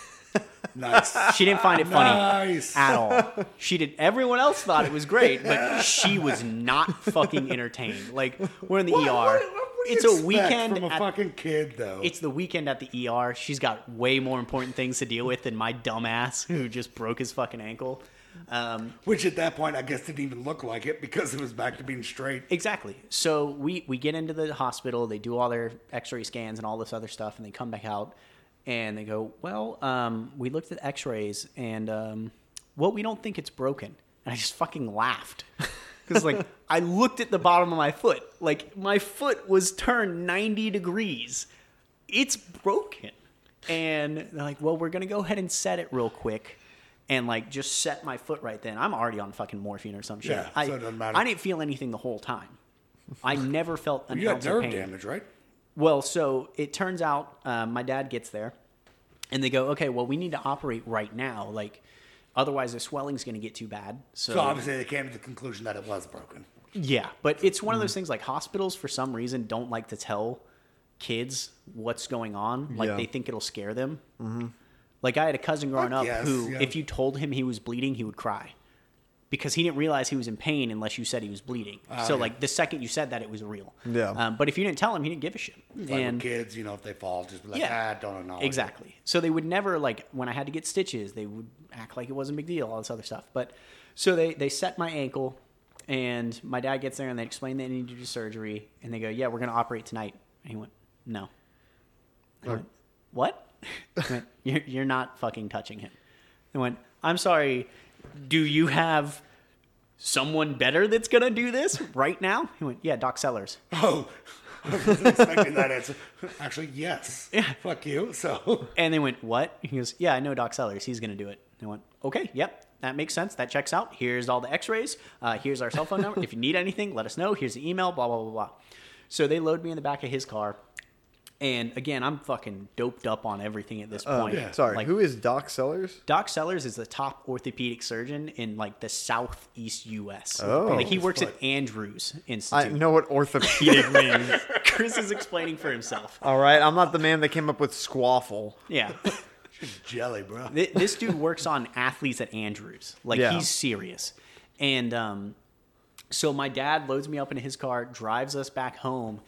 Speaker 1: Nice.
Speaker 2: She didn't find it funny
Speaker 1: Nice.
Speaker 2: at all. She did. Everyone else thought it was great, but she was not fucking entertained. Like we're in the
Speaker 1: What-
Speaker 2: ER.
Speaker 1: what- what do you
Speaker 2: it's a weekend.
Speaker 1: from a
Speaker 2: at-
Speaker 1: fucking kid, though.
Speaker 2: it's the weekend at the ER. She's got way more important things to deal with than my dumbass who just broke his fucking ankle. Um,
Speaker 1: Which at that point, I guess, didn't even look like it because it was back to being straight.
Speaker 2: Exactly. So we we get into the hospital. They do all their X-ray scans and all this other stuff, and they come back out, and they go, "Well, um, we looked at X-rays, and um, well, we don't think it's broken." And I just fucking laughed [laughs] because like I looked at the bottom of my foot, like my foot was turned ninety degrees. It's broken, and they're like, "Well, we're gonna go ahead and set it real quick." And like just set my foot right then. I'm already on fucking morphine or some shit.
Speaker 1: Yeah,
Speaker 2: I,
Speaker 1: so it doesn't matter.
Speaker 2: I didn't feel anything the whole time. I never felt an
Speaker 1: You got
Speaker 2: ounce of
Speaker 1: nerve
Speaker 2: pain.
Speaker 1: damage, right?
Speaker 2: Well, so it turns out um, my dad gets there, and they go, "Okay, well, we need to operate right now. Like, otherwise the swelling's going to get too bad." So,
Speaker 1: So obviously, they came to the conclusion that it was broken.
Speaker 2: yeah, but it's one of those things like hospitals for some reason don't like to tell kids what's going on. Like
Speaker 3: Yeah.
Speaker 2: they think it'll scare them. Mm-hmm. Like I had a cousin growing
Speaker 1: Fuck
Speaker 2: up
Speaker 1: yes,
Speaker 2: who,
Speaker 1: yeah.
Speaker 2: if you told him he was bleeding, he would cry. Because he didn't realize he was in pain unless you said he was bleeding. so,
Speaker 1: yeah.
Speaker 2: like the second you said that, it was real.
Speaker 3: Yeah.
Speaker 2: Um, but if you didn't tell him, he didn't give a shit.
Speaker 1: Like
Speaker 2: and
Speaker 1: with kids, you know, if they fall, just be like,
Speaker 2: Yeah.
Speaker 1: ah, don't acknowledge it."
Speaker 2: Exactly. So they would never like when I had to get stitches, they would act like it wasn't a big deal, all this other stuff. But so they they set my ankle, and my dad gets there and they explain they need to do surgery, and they go, "Yeah, we're gonna operate tonight." And he went, "No." I went, what? [laughs] I went, you're, you're not fucking touching him. I went, I'm sorry. Do you have someone better that's gonna do this right now? He went, Yeah, Doc Sellers.
Speaker 1: Oh, [laughs] I wasn't expecting that answer. Actually, yes.
Speaker 2: Yeah.
Speaker 1: Fuck you. So,
Speaker 2: And they went, What? He goes, Yeah, I know Doc Sellers. He's going to do it. I went, Okay, yep, that makes sense. That checks out. Here's all the x rays. Uh, here's our cell phone number. If you need anything, let us know. Here's the email, blah, blah, blah, blah. So they load me in the back of his car. And again, I'm fucking doped up on everything at this
Speaker 3: Oh,
Speaker 2: point.
Speaker 1: yeah.
Speaker 3: Sorry,
Speaker 2: Like,
Speaker 3: who is Doc Sellers?
Speaker 2: Doc Sellers is the top orthopedic surgeon in like the southeast U.S.
Speaker 3: Oh.
Speaker 2: like he works at
Speaker 1: Andrews
Speaker 2: Andrews
Speaker 3: I
Speaker 2: Institute.
Speaker 3: know what orthopedic [laughs] means.
Speaker 2: Chris is explaining for himself.
Speaker 3: All right, I'm not the man that came up with squaffle.
Speaker 2: Yeah.
Speaker 1: Jelly, bro.
Speaker 2: Th- this dude works on athletes at Andrews. Like
Speaker 3: Yeah.
Speaker 2: he's serious. And um, so my dad loads me up into his car, drives us back home,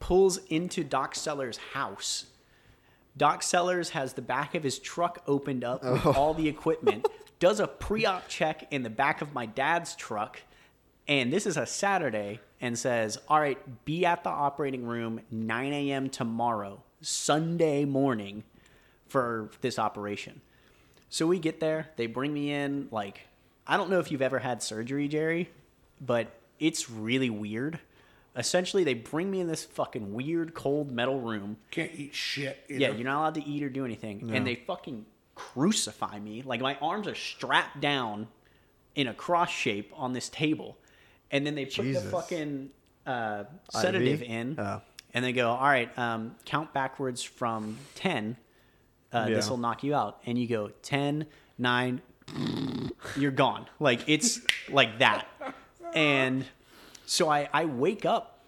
Speaker 2: pulls into Doc Sellers' house. Doc Sellers has the back of his truck opened up with all the equipment, does a pre-op check in the back of my dad's truck, and this is a Saturday, and says, "All right, be at the operating room 9 a.m. tomorrow, Sunday morning, for this operation." So we get there, they bring me in. Like, I don't know if you've ever had surgery, Jerry, but it's really weird. Essentially, they bring me in this fucking weird cold metal room.
Speaker 1: Can't eat shit.
Speaker 2: Yeah, you're not allowed to eat or do anything. And they fucking crucify me. Like my arms are strapped down in a cross shape on this table. And then they put
Speaker 3: Jesus.
Speaker 2: the fucking uh, sedative in.
Speaker 3: Oh.
Speaker 2: And they go, all right, um, count backwards from 10. Uh, This will knock you out. And you go 10, 9, [laughs] you're gone. Like it's like that. And so I, I wake up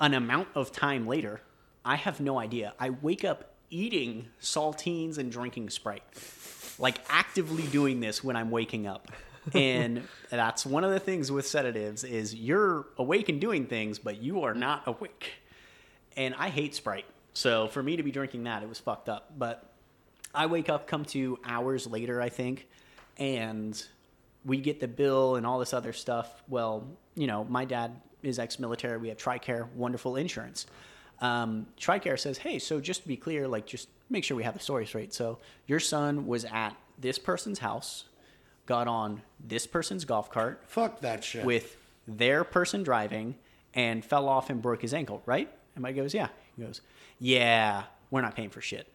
Speaker 2: an amount of time later. I have no idea. I wake up eating saltines and drinking Sprite. Like actively doing this when I'm waking up. And that's one of the things with sedatives is you're awake and doing things, but you are not awake. And I hate Sprite. So for me to be drinking that, it was fucked up. But I wake up, come to hours later, I think, and we get the bill and all this other stuff. Well, you know, my dad is ex-military. We have TRICARE, wonderful insurance. Um, TRICARE says, hey, so just to be clear, like, just make sure we have the story straight. So your son was at this person's house, got on this person's golf cart
Speaker 1: Fuck that shit.
Speaker 2: with their person driving and fell off and broke his ankle, right? And my goes, yeah. He goes, yeah, we're not paying for shit.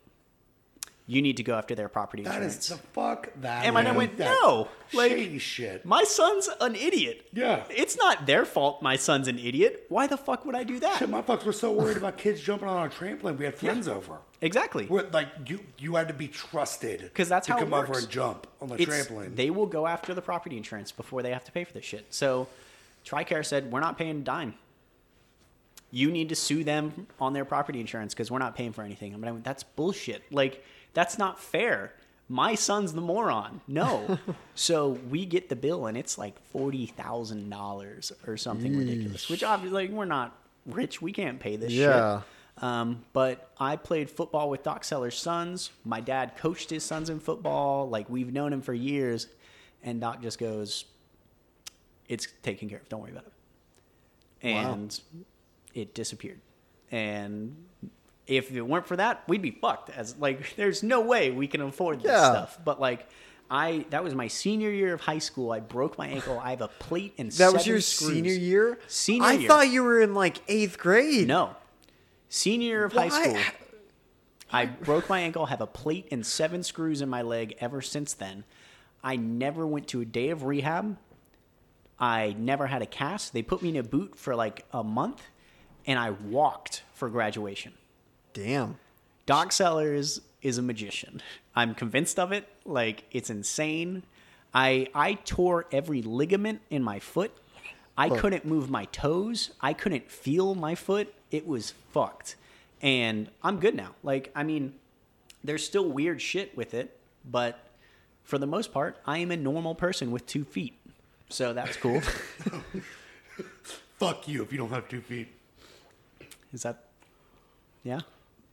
Speaker 2: You need to go after their property
Speaker 1: that
Speaker 2: insurance.
Speaker 1: is the fuck that.
Speaker 2: And dad
Speaker 1: is.
Speaker 2: went,
Speaker 1: That
Speaker 2: no, like-
Speaker 1: shady shit.
Speaker 2: My son's an idiot.
Speaker 1: Yeah.
Speaker 2: It's not their fault my son's an idiot. Why the fuck would I do that?
Speaker 1: Shit, my fucks were so worried about kids jumping on our trampoline. We had friends over.
Speaker 2: Exactly.
Speaker 1: We're, like you, you had to be trusted
Speaker 2: 'Cause that's
Speaker 1: to
Speaker 2: how it
Speaker 1: come over
Speaker 2: works.
Speaker 1: and jump on the
Speaker 2: It's-
Speaker 1: trampoline.
Speaker 2: They will go after the property insurance before they have to pay for this shit. So TRICARE said, we're not paying a dime. You need to sue them on their property insurance because we're not paying for anything. I mean, that's bullshit. Like, that's not fair. My son's the moron. No. [laughs] so we get the bill and it's like $40,000 or something ridiculous, which obviously, like, we're not rich. We can't pay this
Speaker 3: Yeah.
Speaker 2: shit. Um, but I played football with Doc Seller's sons. My dad coached his sons in football. Like we've known him for years. And Doc just goes, "It's taken care of. Don't worry about it." And it disappeared. And if it weren't for that, we'd be fucked. As like, [laughs] there's no way we can afford this
Speaker 3: Yeah.
Speaker 2: stuff. But like, I that was my senior year of high school. I broke my ankle. I have a plate and
Speaker 3: That was your
Speaker 2: screws.
Speaker 3: senior year?
Speaker 2: Senior
Speaker 3: I
Speaker 2: year.
Speaker 3: thought you were in like eighth grade.
Speaker 2: No. Senior year of high school. I broke my ankle, have a plate and seven screws in my leg ever since then. I never went to a day of rehab. I never had a cast. They put me in a boot for like a month, and I walked for graduation.
Speaker 3: Damn.
Speaker 2: Doc Sellers is a magician. I'm convinced of it. Like it's insane. I I tore every ligament in my foot. I couldn't move my toes. I couldn't feel my foot. It was fucked. And I'm good now. Like I mean, there's still weird shit with it, but for the most part, I am a normal person with two feet. So that's cool. [laughs]
Speaker 1: Fuck you if you don't have two feet.
Speaker 2: is that Yeah?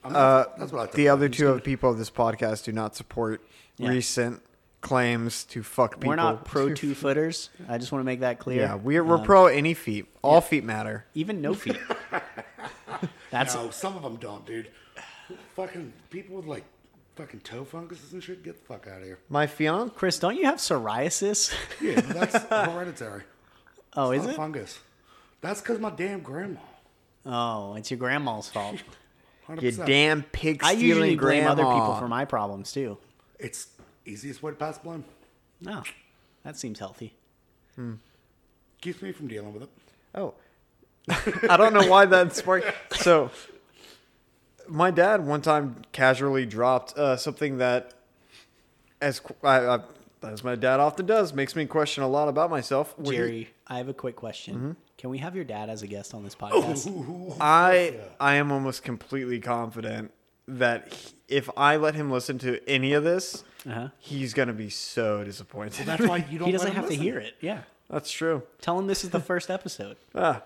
Speaker 1: I'm
Speaker 3: Uh,
Speaker 1: that's what I
Speaker 3: the other two of people of this podcast do not support
Speaker 2: Yeah.
Speaker 3: recent claims to fuck people.
Speaker 2: We're not pro [laughs] two footers. I just want to make that clear.
Speaker 3: Yeah, we're, we're
Speaker 2: Um,
Speaker 3: pro any feet. All feet matter.
Speaker 2: even no feet. [laughs] That's
Speaker 1: No, some of them don't, dude. Fucking people with like fucking toe funguses and shit. Get the fuck out of here.
Speaker 3: My fiance.
Speaker 2: Chris. Don't you have psoriasis? [laughs]
Speaker 1: Yeah, that's hereditary.
Speaker 2: Oh,
Speaker 1: It's
Speaker 2: is
Speaker 1: not
Speaker 2: it?
Speaker 1: fungus. That's because my damn grandma.
Speaker 2: Oh, it's your grandma's fault.
Speaker 1: 100%.
Speaker 3: You damn pig
Speaker 2: I usually
Speaker 3: stealing
Speaker 2: blame
Speaker 3: grandma.
Speaker 2: other people for my problems too.
Speaker 1: It's easiest way to pass blame.
Speaker 2: No, that seems healthy.
Speaker 1: Keeps me from dealing with it.
Speaker 3: Oh, [laughs] I don't know why that sparked. So, my dad one time casually dropped uh, something that, as qu- I, I, as my dad often does, makes me question a lot about myself. When he-
Speaker 2: Jerry, I have a quick question.
Speaker 3: Mm-hmm.
Speaker 2: Can we have your dad as a guest on this podcast? [laughs]
Speaker 3: I I am almost completely confident that he- if I let him listen to any of this,
Speaker 2: Uh-huh.
Speaker 3: he's gonna be so disappointed.
Speaker 1: That's why you [laughs] don't.
Speaker 2: He doesn't
Speaker 1: let him
Speaker 2: have to hear it. Yeah.
Speaker 3: That's true.
Speaker 2: Tell him this is the [laughs] first episode.
Speaker 3: Ah,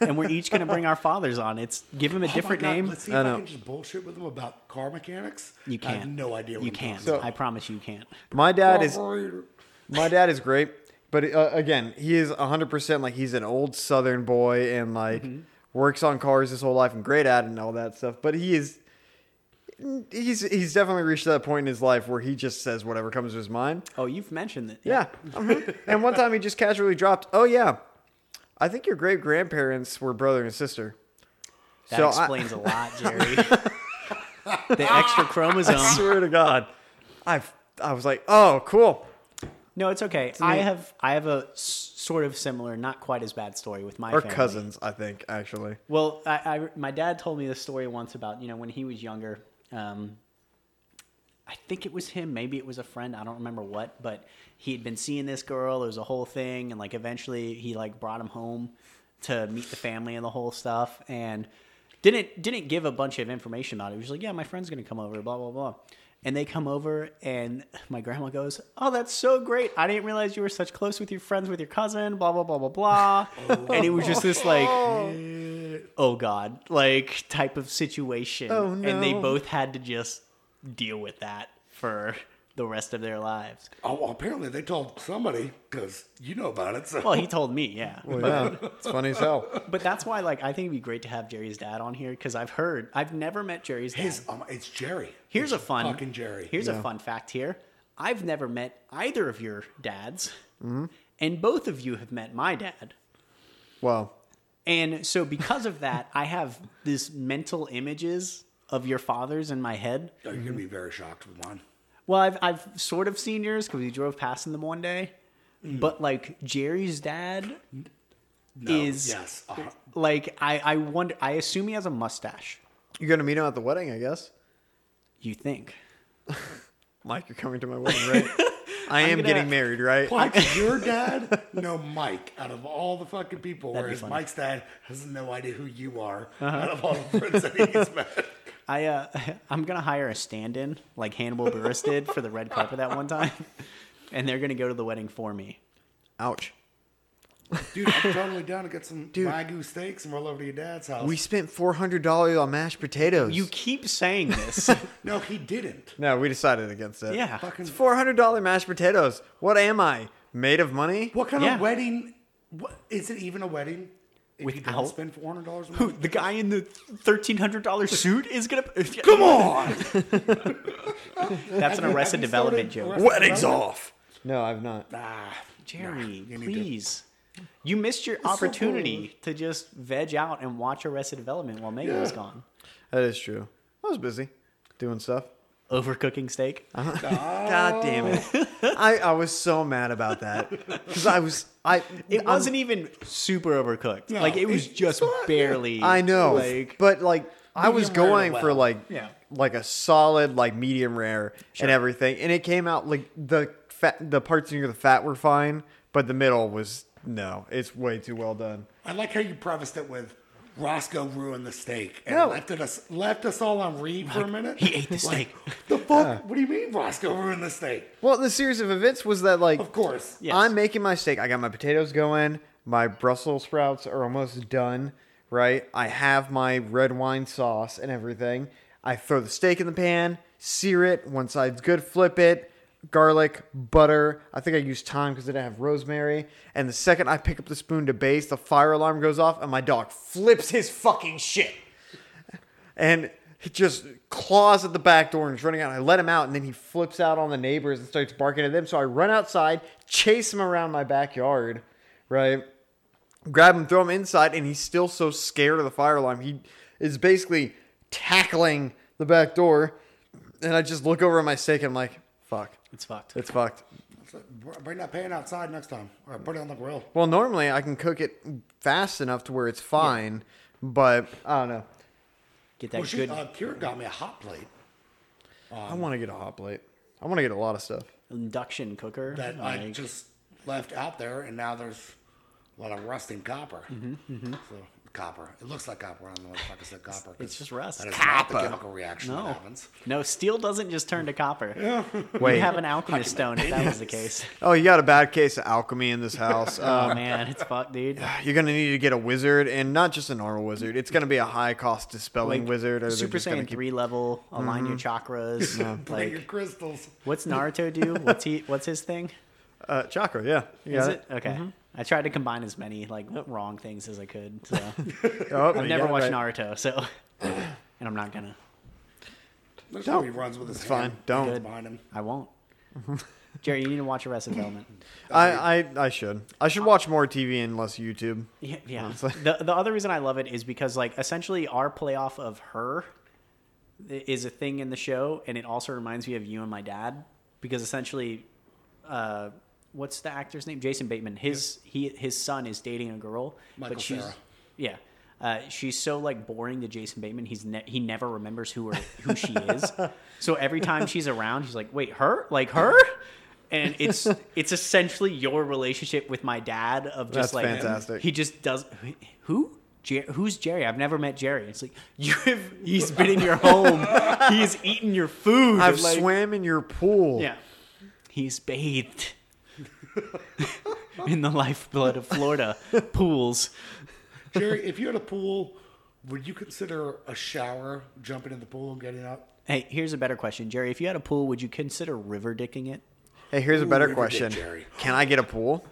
Speaker 2: and we're each going to bring our fathers on. It's give him a
Speaker 1: Oh my
Speaker 2: different
Speaker 1: God,
Speaker 2: name.
Speaker 1: Let's see if I
Speaker 3: know.
Speaker 1: can just bullshit with him about car mechanics.
Speaker 2: You
Speaker 1: I have
Speaker 2: can't.
Speaker 1: no idea. What
Speaker 2: You
Speaker 1: I'm
Speaker 2: can't.
Speaker 1: talking.
Speaker 2: I promise you can't.
Speaker 3: my dad is my dad is great, but uh, again, he is hundred percent like he's an old Southern boy and like
Speaker 2: Mm-hmm.
Speaker 3: works on cars his whole life and great at it and all that stuff. But he is. He's he's definitely reached that point in his life where he just says whatever comes to his mind.
Speaker 2: Oh, you've mentioned it.
Speaker 3: Yeah. mhm. and one time he just casually dropped, "Oh yeah, I think your great grandparents were brother and sister."
Speaker 2: That
Speaker 3: So
Speaker 2: explains a lot, [laughs] Jerry. the extra chromosome.
Speaker 3: I swear to God, I I was like, "Oh, cool."
Speaker 2: No, it's okay. I
Speaker 3: neat.
Speaker 2: have I have a sort of similar, not quite as bad story with my
Speaker 3: Or
Speaker 2: family.
Speaker 3: cousins, I think actually.
Speaker 2: Well, I, I my dad told me this story once about you know when he was younger. Um, I think it was him, maybe it was a friend. I don't remember what, but he had been seeing this girl. It was a whole thing, and like eventually he like brought him home to meet the family and the whole stuff, and didn't didn't give a bunch of information about it. He was like, "Yeah, my friend's gonna come over," blah blah blah. And they come over, and my grandma goes, "Oh, that's so great! I didn't realize you were such close with your friends with your cousin." Blah blah blah blah blah. Oh. and it was just this like oh. oh god like type of situation
Speaker 3: Oh,
Speaker 2: and they both had to just deal with that for the rest of their lives
Speaker 1: Oh, well, apparently they told somebody because you know about it. So.
Speaker 2: well he told me yeah
Speaker 3: Well, yeah, it's funny as hell. [laughs]
Speaker 2: but that's why like i think it'd be great to have jerry's dad on here because i've heard i've never met jerry's dad
Speaker 1: his um, it's Jerry.
Speaker 2: here's a fun
Speaker 1: fucking Jerry.
Speaker 2: here's
Speaker 3: Yeah.
Speaker 2: a fun fact here i've never met either of your dads
Speaker 3: Mm-hmm.
Speaker 2: and both of you have met my dad
Speaker 3: Well,
Speaker 2: And so because of that, I have this mental images of your fathers in my head.
Speaker 1: Oh, you're gonna be very shocked with mine.
Speaker 2: Well, I've I've sort of seen yours because we drove past them one day.
Speaker 1: Mm.
Speaker 2: But like Jerry's dad,
Speaker 1: No,
Speaker 2: Is-
Speaker 1: yes. uh
Speaker 2: like I I wonder. I assume he has a mustache.
Speaker 3: you're gonna meet him at the wedding, I guess.
Speaker 2: You think? [laughs]
Speaker 3: Mike, you're coming to my wedding, right? [laughs] I am
Speaker 2: gonna-
Speaker 3: getting married, right?
Speaker 1: Mike, [laughs] your dad? No, Mike. Out of all the fucking people,
Speaker 2: That'd
Speaker 1: whereas. Mike's dad has no idea who you are.
Speaker 2: Uh-huh.
Speaker 1: Out of all the friends that he's met.
Speaker 2: I uh [laughs] I'm gonna hire a stand-in like Hannibal Buress did for the red carpet that one time, [laughs] and they're gonna go to the wedding for me.
Speaker 3: Ouch.
Speaker 1: Dude, I'm totally down to get some Wagyu steaks and roll over to your dad's house.
Speaker 3: We spent four hundred dollars on mashed potatoes.
Speaker 2: You keep saying this. [laughs]
Speaker 1: no, he didn't.
Speaker 3: no, we decided against it.
Speaker 2: yeah.
Speaker 1: Fucking,
Speaker 3: It's four hundred dollar mashed potatoes. What am I? Made of money?
Speaker 1: what kind
Speaker 2: Yeah.
Speaker 1: of wedding? What, is it even a wedding? If you don't
Speaker 2: Without-
Speaker 1: spend four hundred dollars,
Speaker 2: Who, the guy in the thirteen hundred dollar suit is gonna [laughs]
Speaker 1: Come on! [laughs]
Speaker 2: That's an Arrested Development
Speaker 1: started
Speaker 2: joke.
Speaker 3: Wedding's off. No, I've not.
Speaker 1: Ah,
Speaker 2: Jerry,
Speaker 1: you need to-
Speaker 2: please. You missed your
Speaker 1: so
Speaker 2: opportunity to just veg out and watch Arrested Development while Megan was
Speaker 1: Yeah.
Speaker 2: gone.
Speaker 3: That is true. I was busy doing stuff.
Speaker 2: Overcooking steak. Uh-huh. [laughs]
Speaker 3: God oh. damn it! I, I was so mad about that because I was I
Speaker 2: It
Speaker 3: I'm-
Speaker 2: wasn't even super overcooked.
Speaker 1: No,
Speaker 2: like it was
Speaker 1: it's
Speaker 2: just
Speaker 1: fine, yeah.
Speaker 2: barely.
Speaker 3: I know,
Speaker 2: Like
Speaker 3: but like I was
Speaker 1: Medium rare
Speaker 3: going
Speaker 1: well.
Speaker 3: for like
Speaker 2: Yeah.
Speaker 3: like a solid like medium rare and everything, and it came out like the fat the parts near the fat were fine, but the middle was no. It's way too well done.
Speaker 1: I like how you prefaced it with Roscoe ruined the steak and
Speaker 3: No.
Speaker 1: left it us left us all on read for a minute.
Speaker 2: he ate the steak.
Speaker 1: The fuck? Uh. what do you mean Roscoe ruined the steak?
Speaker 3: Well, the series of events was that like
Speaker 1: Of course.
Speaker 2: Yes.
Speaker 3: I'm making my steak. I got my potatoes going. My Brussels sprouts are almost done. Right. I have my red wine sauce and everything. I throw the steak in the pan, sear it. One side's good, flip it. Garlic, butter. I think I used thyme because I didn't have rosemary. And the second I pick up the spoon to baste, the fire alarm goes off and my dog flips his fucking shit and he just claws at the back door and is running out. I let him out, and then he flips out on the neighbors and starts barking at them. So I run outside, chase him around my backyard, right? Grab him, throw him inside, and he's still so scared of the fire alarm. He is basically tackling the back door, and I just look over at my steak and I'm like, "Fuck,
Speaker 2: It's fucked.
Speaker 3: it's fucked."
Speaker 1: So, Bring that pan outside next time, or put it on the grill.
Speaker 3: Well, normally I can cook it fast enough to where it's fine, but I don't know.
Speaker 2: Get that
Speaker 1: Well, she,
Speaker 2: good
Speaker 1: uh, Kira got me a hot plate
Speaker 3: I want to get a hot plate. I want to get a lot of stuff.
Speaker 2: induction cooker.
Speaker 1: that I
Speaker 2: like-
Speaker 1: just left out there, and now there's a lot of rusting copper.
Speaker 2: Mm-hmm,
Speaker 1: So Copper. It looks like copper. I don't know what the fuck is that copper.
Speaker 2: It's just rust.
Speaker 1: That is not the
Speaker 3: Copper.
Speaker 1: chemical reaction
Speaker 2: No.
Speaker 1: that happens.
Speaker 2: No, steel doesn't just turn to copper. [laughs]
Speaker 3: Wait.
Speaker 2: You have an alchemist stone if that was the case. [laughs]
Speaker 3: Oh, you got a bad case of alchemy in this house. [laughs]
Speaker 2: Oh
Speaker 3: Um,
Speaker 2: man, it's fucked, dude. [sighs]
Speaker 3: you're gonna need to get a wizard, and not just a normal wizard. It's gonna be a high cost dispelling
Speaker 2: Like,
Speaker 3: wizard. Or they're
Speaker 2: Super
Speaker 3: just
Speaker 2: Saiyan
Speaker 3: keep- Mm-hmm.
Speaker 2: three level, align your chakras.
Speaker 1: Bring your
Speaker 2: Like,
Speaker 1: crystals.
Speaker 2: what's Naruto do? What's he? What's his thing?
Speaker 3: Uh, chakra, yeah. You
Speaker 2: Is
Speaker 3: got
Speaker 2: it okay? I tried to combine as many like wrong things as I could. So [laughs]
Speaker 3: Oh,
Speaker 2: I've never watched
Speaker 3: right.
Speaker 2: Naruto, so [coughs] and I'm not gonna.
Speaker 1: There's
Speaker 3: Don't.
Speaker 1: he runs with his
Speaker 3: It's fine. Don't.
Speaker 2: Good.
Speaker 1: behind him.
Speaker 2: I won't. [laughs] Jerry, you need to watch Arrested Development.
Speaker 3: I, I, I should. I should watch more TV and less YouTube.
Speaker 2: Yeah, yeah. [laughs]
Speaker 3: Honestly.
Speaker 2: The the other reason I love it is because like essentially our playoff of her is a thing in the show, and it also reminds me of you and my dad because essentially, uh, what's the actor's name? Jason Bateman. His he his son is dating a girl,
Speaker 1: Michael
Speaker 2: but she's
Speaker 1: Cera.
Speaker 2: yeah. Uh, she's so like boring to Jason Bateman. He's ne- he never remembers who her who she is. [laughs] so every time she's around, he's like, "Wait, her? Like her?" And it's it's essentially your relationship with my dad of just
Speaker 3: That's
Speaker 2: like
Speaker 3: fantastic.
Speaker 2: He just does who. Jer- who's Jerry? I've never met Jerry. It's like you have. He's been in your home. He's eaten your food.
Speaker 3: I've
Speaker 2: like,
Speaker 3: swam in your pool.
Speaker 2: Yeah, he's bathed [laughs] in the lifeblood of Florida pools.
Speaker 1: Jerry, if you had a pool, would you consider a shower, jumping in the pool and getting out?
Speaker 2: Hey, here's a better question, Jerry. If you had a pool, would you consider river dicking it?
Speaker 3: Hey, here's a better
Speaker 1: River Dick
Speaker 3: question.
Speaker 1: Jerry.
Speaker 3: Can I get a pool?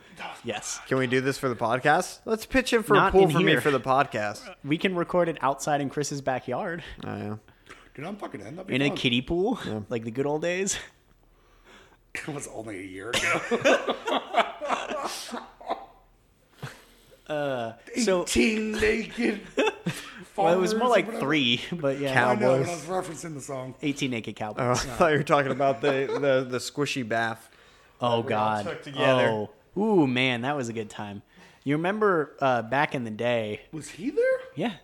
Speaker 2: Yes.
Speaker 3: Can we do this for the podcast? Let's pitch in for
Speaker 2: Not
Speaker 3: a pool
Speaker 2: in
Speaker 3: for me for the podcast.
Speaker 2: We can record it outside in Chris's backyard
Speaker 3: Oh, yeah.
Speaker 1: Dude, I'm fucking in. That'd be
Speaker 2: in a kiddie pool, like the good old days. [laughs]
Speaker 1: It was only a year ago.
Speaker 2: So
Speaker 1: 18 naked. [laughs]
Speaker 2: well, it was more
Speaker 1: farmers or
Speaker 2: like
Speaker 1: whatever.
Speaker 2: three, but yeah,
Speaker 3: Cow-
Speaker 1: I know, but I was referencing the song.
Speaker 2: 18 naked
Speaker 3: Oh, [laughs] I
Speaker 2: cowboys.
Speaker 3: thought you were talking about the, the, the squishy bath.
Speaker 2: Oh,
Speaker 3: all
Speaker 2: God.
Speaker 3: took together.
Speaker 2: Oh, ooh man, that was a good time. You remember uh, back in the day?
Speaker 1: Was he there?
Speaker 2: Yeah,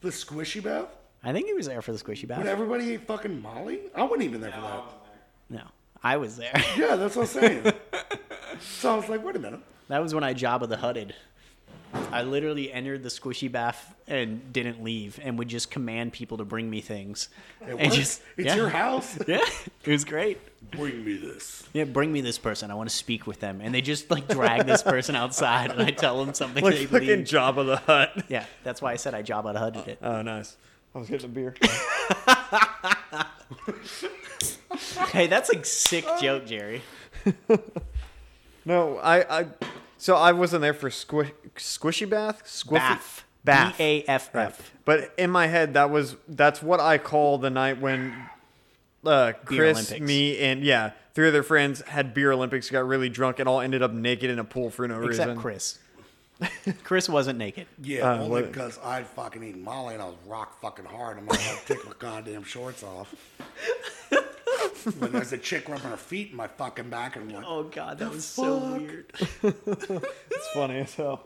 Speaker 1: The squishy bath?
Speaker 2: I think he was there for the squishy
Speaker 1: When
Speaker 2: bath.
Speaker 1: everybody ate fucking Molly? I wasn't even there for that.
Speaker 2: No, I was there. [laughs]
Speaker 1: Yeah, that's what I'm saying. [laughs] so I was like, wait a minute.
Speaker 2: That was when I Jabba the Hutted. I literally entered the squishy bath and didn't leave, and would just command people to bring me things.
Speaker 1: It
Speaker 2: and just
Speaker 1: it's
Speaker 2: yeah.
Speaker 1: your house. [laughs]
Speaker 2: Yeah, it was great.
Speaker 1: Bring me this.
Speaker 2: Yeah, bring me this person. I want to speak with them, and they just like drag this person outside, and I tell them something.
Speaker 3: Like fucking. Jabba the Hutt.
Speaker 2: Yeah, that's why I said I Jabba the Hutted it.
Speaker 3: Oh, nice. I was getting a beer. [laughs]
Speaker 2: Hey, that's a sick joke, Jerry. [laughs]
Speaker 3: No, I, I, so I wasn't there for squish, squishy bath, Squiffy?
Speaker 2: Bath.
Speaker 3: bath,
Speaker 2: B A F F.
Speaker 3: But in my head, that was that's what I call the night when uh, Chris, me, and yeah, three other friends had beer Olympics, got really drunk, and all ended up naked in a pool for no
Speaker 2: Except
Speaker 3: reason.
Speaker 2: Except Chris. [laughs] Chris wasn't naked.
Speaker 1: Yeah,
Speaker 3: Uh,
Speaker 1: only because I'd fucking eat Molly and I was rock fucking hard. I'm gonna have to take my goddamn shorts off. [laughs] when there's a chick rubbing her feet in my fucking back, and I'm like,
Speaker 2: Oh God, that was so weird. [laughs]
Speaker 3: It's funny as hell.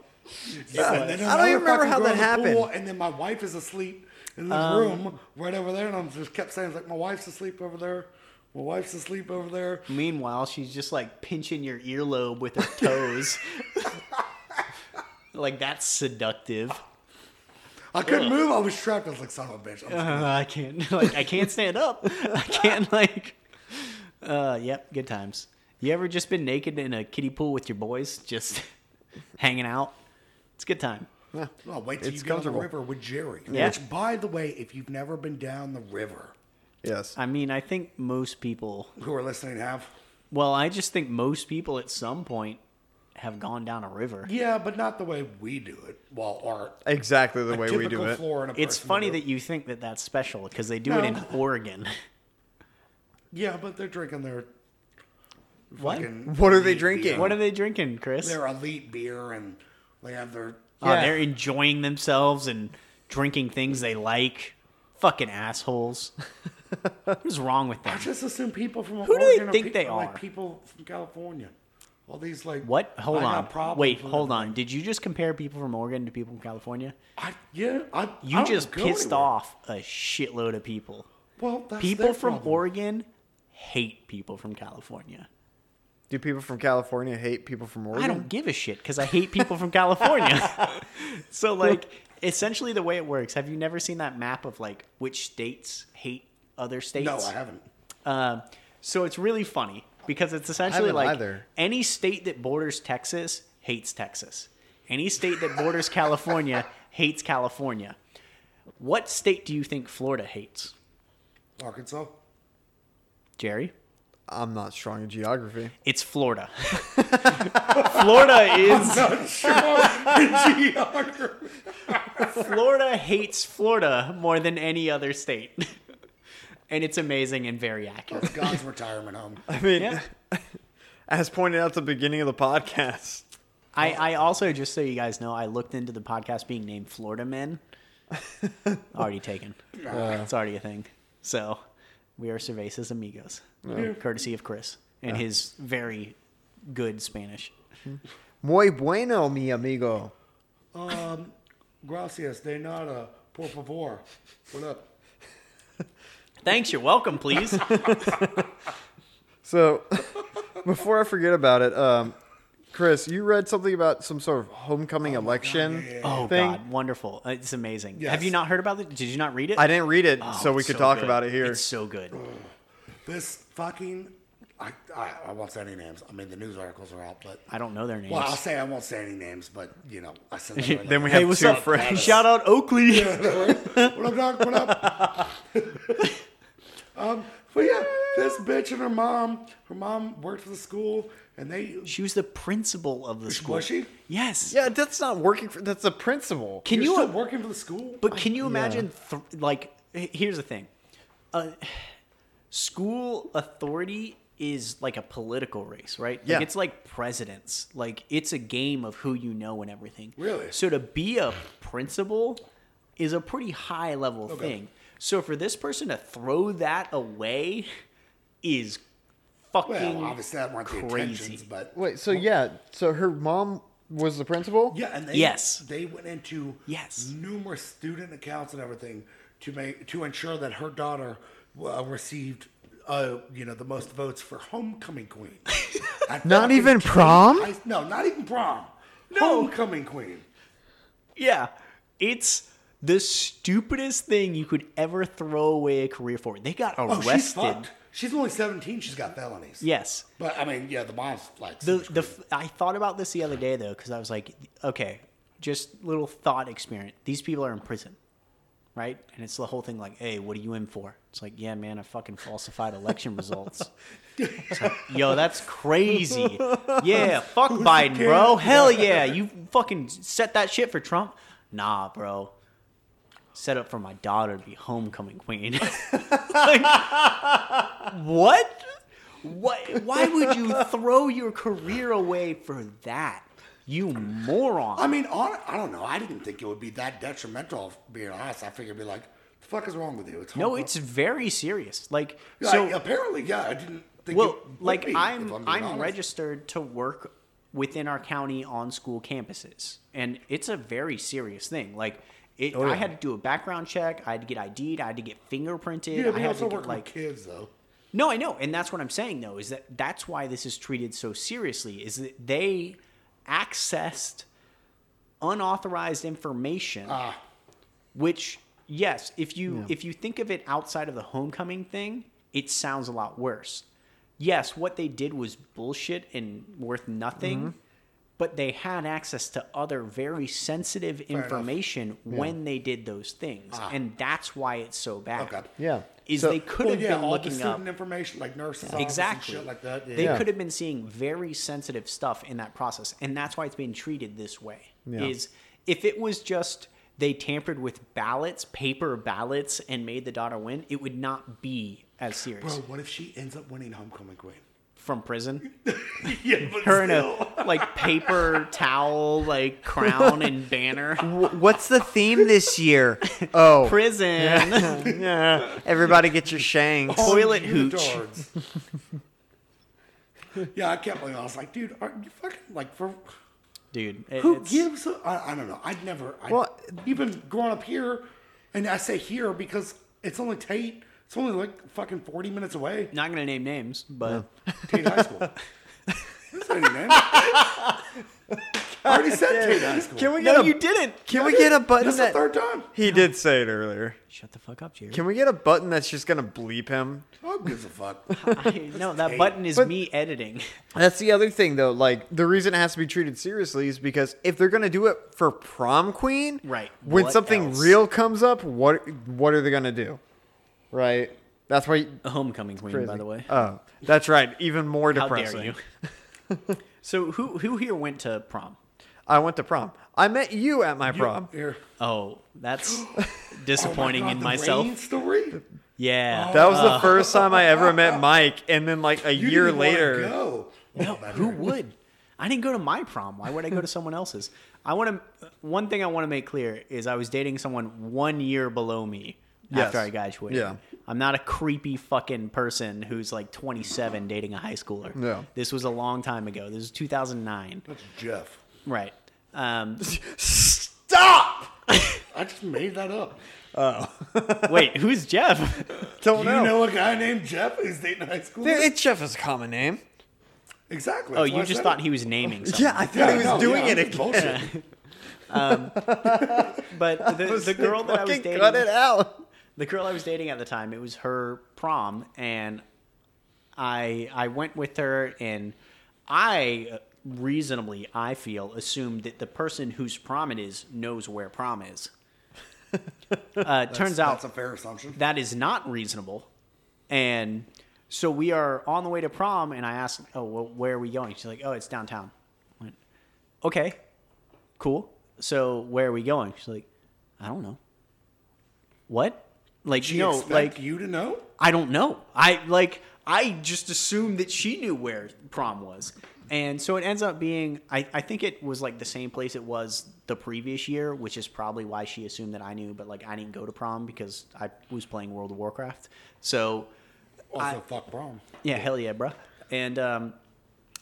Speaker 1: Yeah, and
Speaker 3: I don't even remember how that
Speaker 1: girl in the pool,
Speaker 3: happened.
Speaker 1: and then my wife is asleep in the
Speaker 2: Um,
Speaker 1: room right over there, and I'm just kept saying like, my wife's asleep over there. My wife's asleep over there.
Speaker 2: Meanwhile, she's just like pinching your earlobe with her toes. Like that's seductive.
Speaker 1: I couldn't move. I was trapped. I was like, son of a bitch. I'm
Speaker 2: Uh, I can't [laughs] like I can't stand up. I can't [laughs] like. Uh, yep, good times. You ever just been naked in a kiddie pool with your boys, just [laughs] hanging out? It's a good time.
Speaker 3: Yeah.
Speaker 1: Well, wait till
Speaker 3: It's
Speaker 1: you get on the river with Jerry.
Speaker 2: Yeah.
Speaker 1: Which, by the way, if you've never been down the river,
Speaker 3: Yes.
Speaker 2: I mean, I think most people.
Speaker 1: who are listening have.
Speaker 2: Well, I just think most people at some point have gone down a river.
Speaker 1: Yeah, but not the way we do it. Well, [laughs] or
Speaker 3: Exactly the
Speaker 1: a
Speaker 3: way we do it.
Speaker 1: Florida
Speaker 2: It's funny
Speaker 1: would
Speaker 2: that you think that that's special because they do it in Oregon. [laughs]
Speaker 1: Yeah, but they're drinking their.
Speaker 2: What?
Speaker 3: What are they drinking?
Speaker 1: beer.
Speaker 2: What are they drinking, Chris?
Speaker 1: Their elite beer, and they have their.
Speaker 2: Oh,
Speaker 3: Yeah.
Speaker 2: they're enjoying themselves and drinking things they like. Fucking assholes. [laughs] What's wrong with them?
Speaker 1: I just assume people from
Speaker 2: Who do they
Speaker 1: Oregon are
Speaker 2: think
Speaker 1: pe-
Speaker 2: they
Speaker 1: Like
Speaker 2: are?
Speaker 1: people from California. All these like
Speaker 2: What? Hold
Speaker 1: I
Speaker 2: on.
Speaker 1: problems
Speaker 2: Wait, hold on. Did you just compare people from Oregon to people from California?
Speaker 1: I, yeah, I.
Speaker 2: You
Speaker 1: I
Speaker 2: just pissed
Speaker 1: anywhere.
Speaker 2: off a shitload of people.
Speaker 1: Well, that's
Speaker 2: people
Speaker 1: their
Speaker 2: from
Speaker 1: problem.
Speaker 2: Oregon hate people from California.
Speaker 3: Do people from California hate people from Oregon?
Speaker 2: I don't give a shit because I hate people from California. [laughs] so like, essentially the way it works. Have you never seen that map of like which states hate other states?
Speaker 1: No, I haven't.
Speaker 2: Um, so it's really funny because it's essentially like
Speaker 3: either.
Speaker 2: any state that borders Texas hates Texas. Any state that borders California [laughs] hates California. What state do you think Florida hates?
Speaker 1: Arkansas.
Speaker 2: Jerry?
Speaker 3: I'm not strong in geography.
Speaker 2: It's Florida. [laughs] Florida is
Speaker 1: Not sure in geography.
Speaker 2: Florida hates Florida more than any other state. And it's amazing and very accurate.
Speaker 1: It's God's retirement home. [laughs]
Speaker 3: I mean,
Speaker 2: Yeah. [laughs]
Speaker 3: as pointed out at the beginning of the podcast,
Speaker 2: I, I also, just so you guys know, I looked into the podcast being named Florida Men. [laughs] already taken. it's already a thing. So we are Cervezas Amigos, courtesy of Chris and his very good Spanish.
Speaker 3: muy bueno, mi amigo.
Speaker 1: Um, gracias de nada, por favor. What up?
Speaker 2: Thanks, you're welcome, please. [laughs]
Speaker 3: So, before I forget about it, um, Chris, you read something about some sort of homecoming election
Speaker 1: yeah, yeah,
Speaker 2: oh,
Speaker 3: thing.
Speaker 2: God, wonderful. It's amazing.
Speaker 1: Yes.
Speaker 2: Have you not heard about it? Did you not read it?
Speaker 3: I didn't read it,
Speaker 2: Oh,
Speaker 3: so we
Speaker 2: it's
Speaker 3: could
Speaker 2: so
Speaker 3: talk
Speaker 2: good.
Speaker 3: about it here.
Speaker 2: It's so good.
Speaker 1: This fucking. I, I, I won't say any names. I mean, the news articles are out, but.
Speaker 2: I don't know their names.
Speaker 1: Well, I'll say I won't say any names, but, you know, I said [laughs] that.
Speaker 3: then we
Speaker 2: hey,
Speaker 3: have
Speaker 2: what's
Speaker 3: two
Speaker 2: up?
Speaker 3: friends.
Speaker 2: Shout out Oakley. [laughs]
Speaker 1: what up, dog? What up? Um, but yeah, this bitch and her mom, her mom worked for the school, and they.
Speaker 2: She was the principal of the school.
Speaker 1: Was she?
Speaker 2: Yes.
Speaker 3: Yeah, that's not working for. That's the principal.
Speaker 2: Can
Speaker 1: You're
Speaker 2: you?
Speaker 1: still working for the school?
Speaker 2: But can you imagine? Th- like, here's the thing. Uh, school authority is like a political race, right?
Speaker 3: Yeah.
Speaker 2: Like it's like presidents. Like it's a game of who you know and everything.
Speaker 1: Really?
Speaker 2: So to be a principal is a pretty high level thing. So for this person to throw that away is fucking
Speaker 1: well, obviously that weren't the
Speaker 2: crazy.
Speaker 1: intentions, but
Speaker 3: Wait, so yeah, so her mom was the principal.
Speaker 1: yeah, and they
Speaker 2: Yes.
Speaker 1: they went into
Speaker 2: Yes.
Speaker 1: numerous student accounts and everything to make to ensure that her daughter uh, received. Uh, you know the most votes for homecoming queen. [laughs]
Speaker 3: Not even
Speaker 1: King
Speaker 3: prom?
Speaker 1: High- no, not even prom. Homecoming queen.
Speaker 2: Yeah. It's the stupidest thing you could ever throw away a career for. They got
Speaker 1: Oh, she's
Speaker 2: arrested.
Speaker 1: fucked. She's only seventeen. She's got felonies.
Speaker 2: yes.
Speaker 1: But I mean, yeah, the mom's like
Speaker 2: The the I thought about this the other day though cuz I was like, okay, just little thought experiment. These people are in prison. Right? And it's the whole thing like, "Hey, what are you in for?" It's like, "Yeah, man, I fucking falsified election [laughs] results." Like, [laughs] Yo, that's crazy. Yeah, [laughs] fuck Biden, bro. Hell yeah. You fucking set that shit for Trump? Nah, bro. Set up for my daughter to be homecoming queen. Like, [laughs] [laughs] what? What? Why would you [laughs] throw your career away for that? You moron.
Speaker 1: I mean, on, I don't know. I didn't think it would be that detrimental. Being honest, I figured it'd be like, the fuck is wrong with you? It's
Speaker 2: no, it's very serious. Like,
Speaker 1: Yeah,
Speaker 2: so
Speaker 1: I- apparently, yeah. I didn't think.
Speaker 2: well,
Speaker 1: it would
Speaker 2: like
Speaker 1: be, if
Speaker 2: I'm I'm, registered to work within our county on school campuses, and it's a very serious thing. Like, it,
Speaker 1: Oh,
Speaker 2: I had to do a background check. I had to get ID'd. I had to get fingerprinted.
Speaker 1: Yeah,
Speaker 2: I had
Speaker 1: also
Speaker 2: to get,
Speaker 1: work
Speaker 2: like
Speaker 1: kids, though.
Speaker 2: No, I know, and that's what I'm saying though is that that's why this is treated so seriously. Is that they accessed unauthorized information,
Speaker 1: Ah,
Speaker 2: which yes, if you if you think of it outside of the homecoming thing, it sounds a lot worse. Yes, what they did was bullshit and worth nothing.
Speaker 1: Mm-hmm.
Speaker 2: But they had access to other very sensitive
Speaker 1: enough.
Speaker 2: information when they did those things,
Speaker 1: Ah.
Speaker 2: and that's why it's so bad.
Speaker 1: okay.
Speaker 3: Yeah.
Speaker 2: Is
Speaker 3: So-
Speaker 2: they could
Speaker 1: Well,
Speaker 2: have
Speaker 1: yeah,
Speaker 2: been
Speaker 1: all the
Speaker 2: looking
Speaker 1: student
Speaker 2: up
Speaker 1: information, like nurses' office
Speaker 2: exactly
Speaker 1: and shit like that. Yeah.
Speaker 2: They
Speaker 3: Yeah.
Speaker 2: could have been seeing very sensitive stuff in that process, and that's why it's being treated this way.
Speaker 3: Yeah.
Speaker 2: Is if it was just they tampered with ballots, paper ballots, and made the daughter win, it would not be as serious.
Speaker 1: Bro, what if she ends up winning homecoming queen?
Speaker 2: From prison, [laughs]
Speaker 1: yeah, but
Speaker 2: her in a like paper [laughs] towel, like crown and banner.
Speaker 3: Wh- What's the theme this year? [laughs] Oh,
Speaker 2: Prison.
Speaker 3: yeah. Everybody get your shanks.
Speaker 2: Oh, toilet hooch.
Speaker 1: yeah, I kept believe. I was like, dude, are you fucking like for
Speaker 2: Dude, it-
Speaker 1: who
Speaker 2: it's,
Speaker 1: gives? A, I, I don't know. I'd never. I,
Speaker 3: Well-
Speaker 1: even growing up here, and I say here because it's only Tate. It's only like fucking forty minutes away.
Speaker 2: not gonna name names, but
Speaker 1: Tate [laughs] High School. That's any name. I already said Tate High School.
Speaker 3: Can we get
Speaker 2: No,
Speaker 3: a
Speaker 2: you didn't.
Speaker 3: Can we get a button
Speaker 1: That's the third time.
Speaker 3: he did say it earlier?
Speaker 2: Shut the fuck up, Jerry.
Speaker 3: Can we get a button that's just gonna bleep him?
Speaker 1: Who gives a fuck? [laughs]
Speaker 2: I, no, that button is
Speaker 3: But-
Speaker 2: me editing.
Speaker 3: That's the other thing, though. Like the reason it has to be treated seriously is because if they're gonna do it for prom queen,
Speaker 2: Right.
Speaker 3: When
Speaker 2: What
Speaker 3: something
Speaker 2: else?
Speaker 3: real comes up, what what are they gonna do? Right. That's why.
Speaker 2: A homecoming queen, by the way.
Speaker 3: Oh, that's right. Even more
Speaker 2: How
Speaker 3: depressing.
Speaker 2: dare you? [laughs] so who who here went to prom?
Speaker 3: I went to prom. I met you at my prom.
Speaker 1: Here.
Speaker 2: Oh, that's [gasps]
Speaker 1: Oh
Speaker 2: disappointing
Speaker 1: my God,
Speaker 2: in
Speaker 1: the
Speaker 2: myself.
Speaker 1: rain story.
Speaker 2: Yeah. Oh.
Speaker 3: That was the first time I ever met [laughs] Mike, and then like a
Speaker 1: You
Speaker 3: year
Speaker 1: didn't
Speaker 3: later,
Speaker 1: Go.
Speaker 2: No, oh, who would? I didn't go to my prom. Why would I go to someone else's? I want to. One thing I want to make clear is I was dating someone one year below me
Speaker 3: Yes.
Speaker 2: after I graduated.
Speaker 3: Yeah.
Speaker 2: I'm not a creepy fucking person who's like 27 dating a high schooler.
Speaker 3: No.
Speaker 2: This was a long time ago. This was 2009.
Speaker 1: That's Jeff.
Speaker 2: Right. Um,
Speaker 3: stop. [laughs]
Speaker 1: I just made that up. Oh.
Speaker 2: wait, who's Jeff? [laughs]
Speaker 3: Don't
Speaker 1: You
Speaker 3: know.
Speaker 1: know a guy named Jeff who's dating a high school?
Speaker 3: There- It's Jeff is a common name.
Speaker 1: Exactly.
Speaker 2: Oh,
Speaker 1: that's why
Speaker 2: you just thought
Speaker 1: it.
Speaker 2: he was naming something. [laughs]
Speaker 3: Yeah, I thought
Speaker 1: Yeah,
Speaker 3: he was
Speaker 1: no,
Speaker 3: doing
Speaker 1: yeah,
Speaker 3: it
Speaker 1: I'm just
Speaker 3: again.
Speaker 1: bullshitting.
Speaker 2: But the, the girl that I was dating,
Speaker 3: cut it out.
Speaker 2: The girl I was dating at the time, it was her prom, and I I went with her, and I uh, reasonably I feel assumed that the person whose prom it is knows where prom is. [laughs] Uh, turns out
Speaker 1: That's a fair assumption.
Speaker 2: that is not reasonable, and so we are on the way to prom, and I asked, "Oh, well, where are we going?" She's like, "Oh, it's downtown." I went, "Okay, cool. So where are we going?" She's like, "I don't know." What? Like
Speaker 1: She
Speaker 2: no,
Speaker 1: expect
Speaker 2: like
Speaker 1: you to know?
Speaker 2: I don't know. I like I just assumed that she knew where prom was. And so it ends up being I, I think it was like the same place it was the previous year, which is probably why she assumed that I knew, but like I didn't go to prom because I was playing World of Warcraft. So
Speaker 1: Also,
Speaker 2: I-
Speaker 1: fuck prom.
Speaker 2: yeah, hell yeah, bro. And um,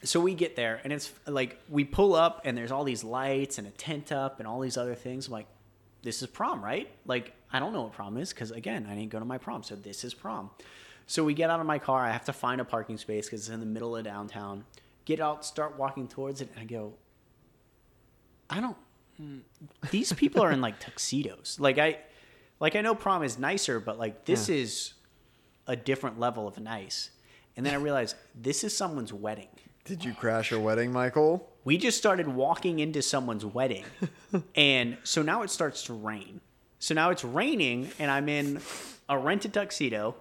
Speaker 2: so we get there, and it's like we pull up, and there's all these lights and a tent up, and all these other things. I'm like, this is prom, right? Like, I don't know what prom is because again, I didn't go to my prom, so this is prom. So we get out of my car. I have to find a parking space because it's in the middle of downtown. Get out, start walking towards it, and I go, I don't. mm, These people are in like [laughs] tuxedos. Like I, like I know prom is nicer, but like this is a different level of nice. And then I realized this is someone's wedding.
Speaker 3: Did you crash a wedding, Michael?
Speaker 2: We just started walking into someone's wedding. [laughs] and so now it starts to rain. So now it's raining and I'm in a rented tuxedo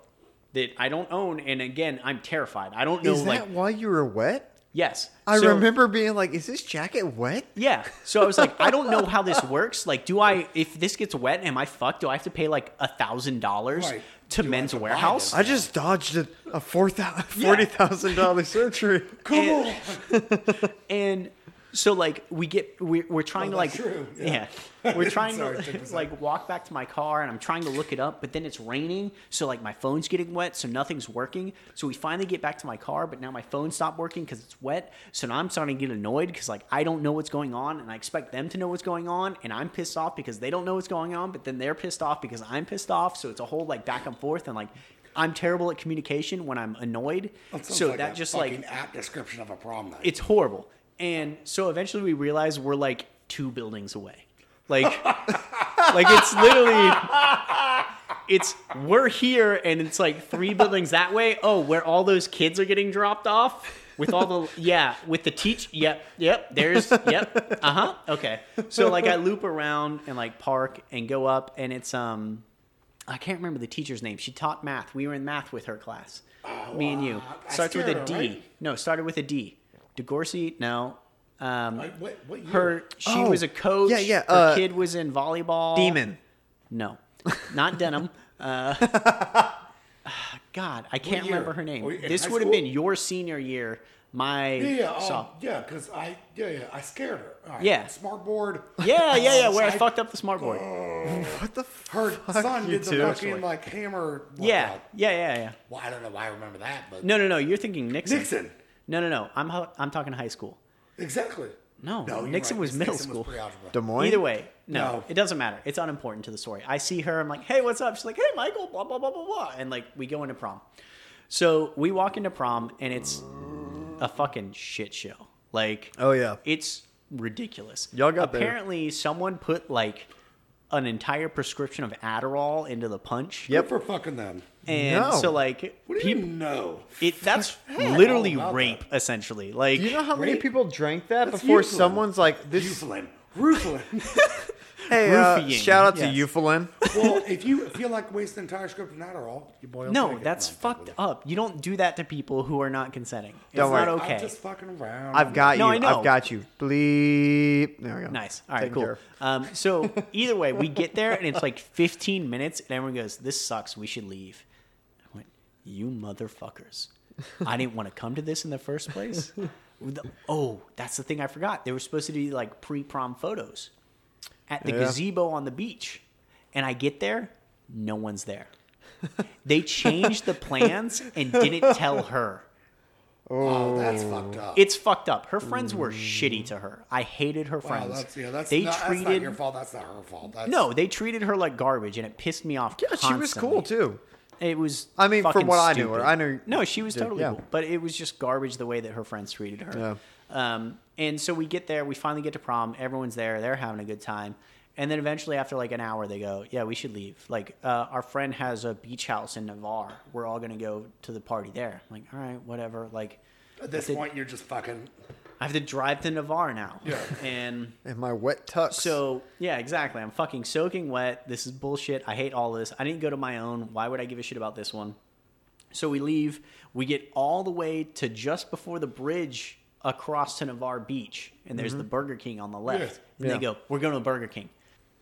Speaker 2: that I don't own and again I'm terrified. I don't know
Speaker 3: Is that
Speaker 2: like
Speaker 3: why you were wet?
Speaker 2: yes.
Speaker 3: I
Speaker 2: So-
Speaker 3: remember being like, "Is this jacket wet?"
Speaker 2: Yeah. So I was like, I don't know [laughs] how this works. Like, do I, if this gets wet, am I fucked? Do I have to pay like a thousand dollars to
Speaker 1: Do
Speaker 2: Men's
Speaker 1: have to Wearhouse?
Speaker 3: I just dodged a, a four thousand forty thousand dollar surgery.
Speaker 1: Come
Speaker 2: And-
Speaker 1: on. [laughs]
Speaker 2: and so like we get we're, we're trying to
Speaker 1: Oh,
Speaker 2: like
Speaker 1: true. [laughs]
Speaker 2: yeah,
Speaker 1: Yeah.
Speaker 2: we're [laughs] trying
Speaker 1: Sorry,
Speaker 2: to
Speaker 1: check this out.
Speaker 2: like walk back to my car and i'm trying to look it up but then it's raining so like my phone's getting wet so nothing's working so we finally get back to my car but now my phone stopped working because it's wet so now i'm starting to get annoyed because like i don't know what's going on and i expect them to know what's going on and i'm pissed off because they don't know what's going on but then they're pissed off because i'm pissed off so it's a whole like back and forth and like i'm terrible at communication when i'm annoyed
Speaker 1: That
Speaker 2: so
Speaker 1: like
Speaker 2: that just like
Speaker 1: apt description of a problem. night.
Speaker 2: it's horrible. And so eventually we realize we're like two buildings away. Like [laughs] like it's literally it's we're here and it's like three buildings that way. Oh, where all those kids are getting dropped off with all the [laughs] yeah, with the teach yep, yep, there's yep. Uh-huh. Okay. So like I loop around and like park and go up and it's um I can't remember the teacher's name. She taught math. We were in math with her class. Me and you. Starts with a D.
Speaker 1: right?
Speaker 2: No, started with a D. DeGorsey, no. Um,
Speaker 1: Like, what, what year?
Speaker 2: her, she
Speaker 3: Oh,
Speaker 2: was a coach.
Speaker 3: yeah, yeah,
Speaker 2: Her
Speaker 3: uh,
Speaker 2: kid was in volleyball.
Speaker 3: Demon.
Speaker 2: No, not Denim. [laughs] Uh, [sighs] God, I can't remember her name.
Speaker 1: Were
Speaker 2: This would have been your senior year. My
Speaker 1: Yeah, yeah,
Speaker 2: so-
Speaker 1: oh, yeah, because I, yeah, yeah, I scared her. All right,
Speaker 2: Yeah.
Speaker 1: smart board.
Speaker 2: yeah, yeah, yeah. [laughs] Where I
Speaker 1: I-
Speaker 2: fucked up the smart board. [laughs]
Speaker 3: What the? F-
Speaker 1: Her son
Speaker 3: you
Speaker 1: did the
Speaker 3: two.
Speaker 1: fucking like hammer.
Speaker 2: yeah, yeah, yeah, yeah.
Speaker 1: Well, I don't know why I remember that, but
Speaker 2: No, no, no. You're thinking Nixon.
Speaker 1: Nixon.
Speaker 2: No, no, no. I'm I'm talking high school.
Speaker 1: Exactly.
Speaker 2: No,
Speaker 1: you're
Speaker 2: Nixon
Speaker 1: right,
Speaker 2: was middle
Speaker 1: Nixon
Speaker 2: school.
Speaker 1: pre-algebra.
Speaker 3: Des Moines.
Speaker 2: Either way, no,
Speaker 1: No.
Speaker 2: it doesn't matter. It's unimportant to the story. I see her. I'm like, hey, what's up? She's like, hey, Michael, blah blah blah blah blah, and like we go into prom. So we walk into prom, and it's a fucking shit show. Like,
Speaker 3: Oh yeah.
Speaker 2: it's ridiculous.
Speaker 3: Y'all got there.
Speaker 2: apparently someone put like an entire prescription of Adderall into the punch.
Speaker 1: Yep. for fucking them.
Speaker 2: And
Speaker 3: No.
Speaker 2: so like
Speaker 1: What do you
Speaker 2: people,
Speaker 1: know?
Speaker 2: it that's [laughs] literally
Speaker 1: about
Speaker 2: rape essentially. Like
Speaker 3: Do you know how many
Speaker 1: Rape?
Speaker 3: people drank that
Speaker 1: That's
Speaker 3: before
Speaker 1: Euphlin.
Speaker 3: someone's like this?
Speaker 1: Euphlin. Rufalin. [laughs]
Speaker 3: Hey, uh,
Speaker 2: Roofying,
Speaker 3: shout out
Speaker 2: yes.
Speaker 3: to Euphlin.
Speaker 1: well, [laughs] if you feel like wasting entire script of Adderall, you boil
Speaker 2: no, that's fucked up. You don't do that to people who are not consenting. It's
Speaker 3: Don't worry.
Speaker 2: not okay.
Speaker 1: I'm just fucking around.
Speaker 3: I've got
Speaker 2: No,
Speaker 3: you.
Speaker 2: I know.
Speaker 3: I've got you. Bleep. There we go.
Speaker 2: Nice. All right,
Speaker 3: Taken
Speaker 2: cool.
Speaker 3: of.
Speaker 2: Um, so [laughs] either way, we get there and it's like 15 minutes, and everyone goes, "This sucks. We should leave." I went, "You motherfuckers! I didn't want to come to this in the first place." [laughs] The- oh, that's the thing I forgot. They were supposed to do like pre-prom photos at the
Speaker 3: Yeah.
Speaker 2: gazebo on the beach, and I get there, no one's there. They changed the plans and didn't tell her. [laughs]
Speaker 1: Oh, that's fucked up.
Speaker 2: It's fucked up. Her friends were shitty to her. I hated her
Speaker 1: wow,
Speaker 2: friends.
Speaker 1: that's yeah. That's
Speaker 2: they
Speaker 1: not, that's
Speaker 2: treated
Speaker 1: not your fault. That's not her fault. That's,
Speaker 2: no, they treated her like garbage, and it pissed me off.
Speaker 3: Yeah, she was cool too.
Speaker 2: It was.
Speaker 3: I mean, from
Speaker 2: fucking
Speaker 3: what I knew her. I knew-
Speaker 2: No, she was
Speaker 3: Dude,
Speaker 2: totally
Speaker 3: yeah.
Speaker 2: cool, but it was just garbage the way that her friends treated her.
Speaker 3: Yeah.
Speaker 2: Um, and so we get there, we finally get to prom. Everyone's there, they're having a good time, and then eventually, after like an hour, they go, "Yeah, we should leave." Like, uh, our friend has a beach house in Navarre. We're all gonna go to the party there. I'm like, all right, whatever. Like,
Speaker 1: At this
Speaker 2: I
Speaker 1: point, you're just fucking.
Speaker 2: I have to drive to Navarre now.
Speaker 1: Yeah.
Speaker 2: And
Speaker 3: And my wet tux.
Speaker 2: so yeah, exactly. I'm fucking soaking wet. This is bullshit. I hate all this. I didn't go to my own. Why would I give a shit about this one? So we leave. We get all the way to just before the bridge across to Navarre Beach, and there's the Burger King on the left.
Speaker 1: Yeah.
Speaker 2: And
Speaker 3: Mm-hmm. Yeah.
Speaker 2: they go, "We're going to Burger King."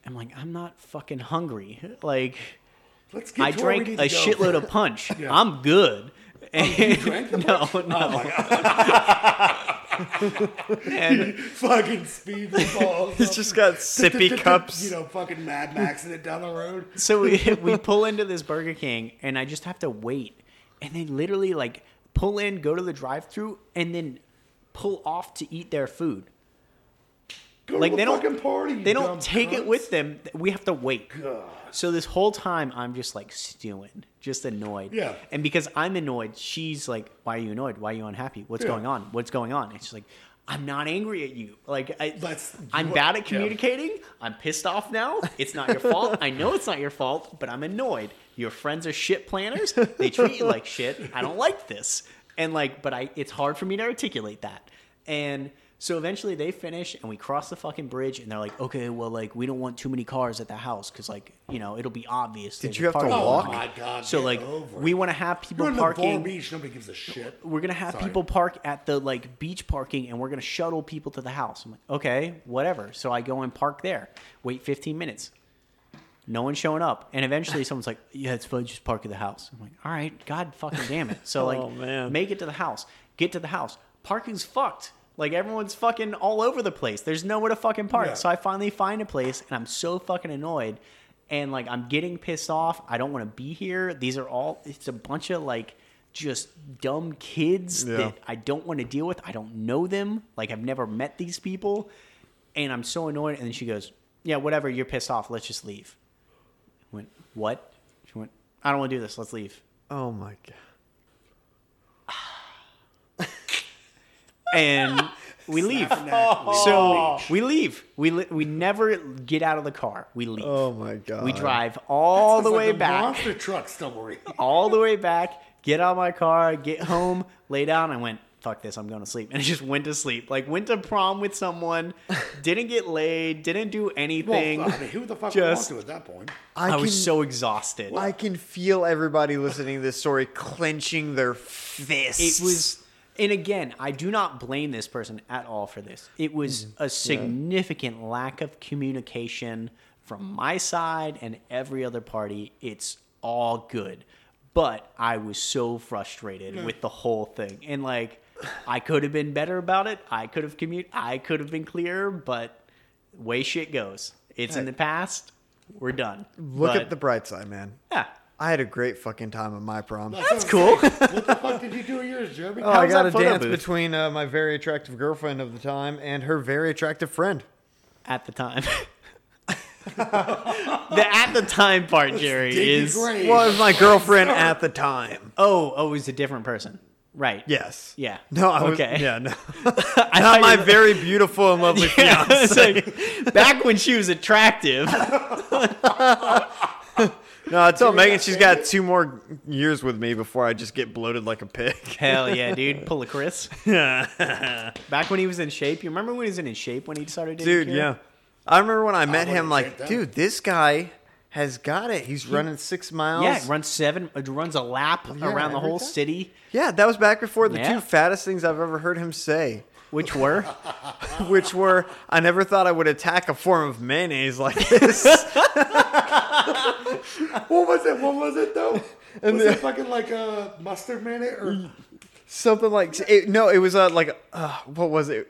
Speaker 2: I'm like, I'm not fucking hungry. [laughs] Like,
Speaker 1: Let's get
Speaker 2: I
Speaker 1: to where we
Speaker 2: drank a shitload of punch. [laughs]
Speaker 1: Yeah.
Speaker 2: I'm good.
Speaker 1: you [laughs] drank the
Speaker 2: no,
Speaker 1: punch?
Speaker 2: no.
Speaker 1: Oh!
Speaker 2: And
Speaker 1: fucking speed balls.
Speaker 3: He's just got sippy cups.
Speaker 1: You know, fucking Mad Max in it down the road.
Speaker 2: so we we pull into this Burger King and I just have to wait. And they literally like pull in, go to the drive-through, and then pull off to eat their food.
Speaker 1: Go
Speaker 2: Like
Speaker 1: to
Speaker 2: they
Speaker 1: the
Speaker 2: don't
Speaker 1: fucking party.
Speaker 2: they don't take it with them. We have to wait.
Speaker 1: God.
Speaker 2: So this whole time I'm just like stewing, just annoyed.
Speaker 1: Yeah.
Speaker 2: And because I'm annoyed, she's like, "Why are you annoyed? Why are you unhappy? What's
Speaker 1: Yeah.
Speaker 2: going on? What's going on?" And she's like, "I'm not angry at you. Like I,
Speaker 1: what-
Speaker 2: bad at
Speaker 1: yeah.
Speaker 2: communicating. I'm pissed off now. It's not your fault. I know it's not your fault, but I'm annoyed. Your friends are shit planners. They treat you like shit. I don't like this. And like, but I, it's hard for me to articulate that. And so eventually they finish and we cross the fucking bridge and they're like, okay, well, like we don't want too many cars at the house because like you know it'll be obvious.
Speaker 3: Did you have to walk?
Speaker 1: Oh my god!
Speaker 2: So like
Speaker 1: over
Speaker 2: we want to have people
Speaker 1: You're in the Bar
Speaker 2: parking.
Speaker 1: Beach. Nobody gives a shit.
Speaker 2: We're gonna have
Speaker 1: Sorry.
Speaker 2: people park at the like beach parking, and we're gonna shuttle people to the house. I'm like, okay, whatever. So I go and park there. Wait 15 minutes. No one's showing up, and eventually [laughs] someone's like, "Yeah, it's fine. Just park at the house." I'm like, "All right, God fucking damn it!" So [laughs] oh, like,
Speaker 3: Oh, man.
Speaker 2: make it to the house. Get to the house. Parking's fucked. Like everyone's fucking all over the place. There's nowhere to fucking park.
Speaker 1: Yeah.
Speaker 2: So I finally find a place, and I'm so fucking annoyed, and like I'm getting pissed off. I don't want to be here. These are all. It's a bunch of like just dumb kids
Speaker 3: Yeah.
Speaker 2: that I don't want to deal with. I don't know them. Like I've never met these people, and I'm so annoyed. And then she goes, "Yeah, whatever. You're pissed off. Let's just leave." I went, "What?" She went, "I don't want to do this. Let's leave."
Speaker 3: oh my god.
Speaker 2: and we leave. So oh. we leave. We li- we never get out of the car. We leave.
Speaker 3: Oh my god.
Speaker 2: we drive all
Speaker 1: Sounds
Speaker 2: the
Speaker 1: like
Speaker 2: way
Speaker 1: a
Speaker 2: back,
Speaker 1: Monster trucks. Don't worry.
Speaker 2: all the way back. Get out of my car, get home, lay down. I went, fuck this. I'm going to sleep, [laughs] and I just went to sleep. Like went to prom with someone, [laughs] didn't get laid, didn't do
Speaker 1: Well,
Speaker 2: anything.
Speaker 1: I mean, who the fuck
Speaker 2: Just-
Speaker 1: would want to at that point?
Speaker 3: I,
Speaker 2: I,
Speaker 3: can,
Speaker 2: was so exhausted.
Speaker 3: I can feel everybody listening to this story clenching their fists.
Speaker 2: It was, and again, I do not blame this person at all for this. It was
Speaker 3: Mm-hmm.
Speaker 2: a significant lack of communication from my side and every other party. It's all good. But I was so frustrated with the whole thing. And like, I could have been better about it. I could have commute. I could have been clearer, but way shit goes. It's in the past. We're done.
Speaker 3: Look
Speaker 2: But,
Speaker 3: at the bright side, man.
Speaker 2: yeah.
Speaker 3: I had a great fucking time at my prom.
Speaker 2: That's cool.
Speaker 1: what the fuck did you do at yours, Jeremy?
Speaker 3: Oh, I
Speaker 2: was
Speaker 3: got
Speaker 2: that
Speaker 3: a
Speaker 2: photo
Speaker 3: dance
Speaker 2: booth?
Speaker 3: between uh, my very attractive girlfriend of the time and her very attractive friend.
Speaker 2: at the time. [laughs] the at the time part, Jerry,
Speaker 1: Dig your
Speaker 2: is
Speaker 1: grave.
Speaker 3: Was my girlfriend at the time.
Speaker 2: oh oh, he's a different person. Right.
Speaker 3: Yes.
Speaker 2: Yeah.
Speaker 3: No, I was,
Speaker 2: okay.
Speaker 3: yeah, no. [laughs]
Speaker 2: I
Speaker 3: Not my
Speaker 2: you-
Speaker 3: very beautiful and lovely [laughs]
Speaker 2: Yeah,
Speaker 3: fiance.
Speaker 2: like back when she was attractive.
Speaker 3: no, I tell [laughs] Megan she's got two more years with me before I just get bloated like a pig.
Speaker 2: Hell yeah, dude. Pull a Chris. Back when he was in shape. You remember when he was in shape when he started dating
Speaker 3: Dude,
Speaker 2: Kira?
Speaker 3: yeah. I remember when I met
Speaker 1: wouldn't
Speaker 3: him, like, dude, this guy has got it. He's running six miles.
Speaker 2: Yeah, runs seven, uh, runs a lap around the whole
Speaker 3: time.
Speaker 2: city,
Speaker 3: Yeah, that was back before the
Speaker 2: Yeah.
Speaker 3: two fattest things I've ever heard him say,
Speaker 2: which were [laughs] [laughs]
Speaker 3: which were, I never thought I would attack a form of mayonnaise like [laughs] this.
Speaker 1: What was it? What was it though?
Speaker 3: And
Speaker 1: was
Speaker 3: the-
Speaker 1: it fucking like a mustard mayonnaise or
Speaker 3: Something like, it, no, it was uh, like, uh, what was it?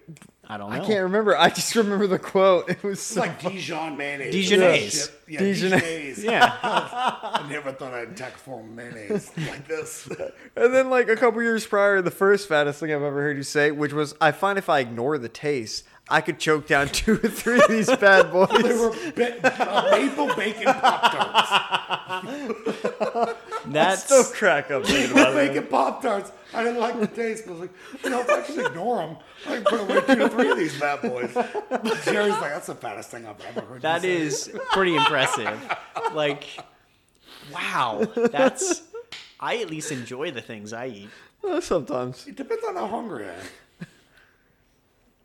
Speaker 2: I don't know.
Speaker 3: I can't remember. I just remember the quote. It was
Speaker 1: it's
Speaker 3: so,
Speaker 1: like Dijon mayonnaise?
Speaker 2: Dijonnaise.
Speaker 1: Shit. Yeah,
Speaker 3: Dijonnaise.
Speaker 1: Dijonnaise.
Speaker 2: Yeah, [laughs]
Speaker 1: I never thought I'd attack form of mayonnaise like this.
Speaker 3: And then, like a couple years prior, the first fattest thing I've ever heard you say, which was, "I find if I ignore the taste, I could choke down [laughs] two or three of these bad [laughs]
Speaker 1: They
Speaker 3: boys."
Speaker 1: were ba- uh, maple bacon pop tarts. [laughs]
Speaker 2: that's
Speaker 3: Still crack up thinking about it.
Speaker 1: Bacon pop tarts. I didn't like the taste, but I was like, you know, if I just ignore them, I can put away two to three of these bad boys. Jerry's like, that's the fattest thing I've ever heard.
Speaker 2: that
Speaker 1: you say."
Speaker 2: is pretty impressive. Like, wow, that's. I at least enjoy the things I eat.
Speaker 3: Sometimes.
Speaker 1: It depends on how hungry I am.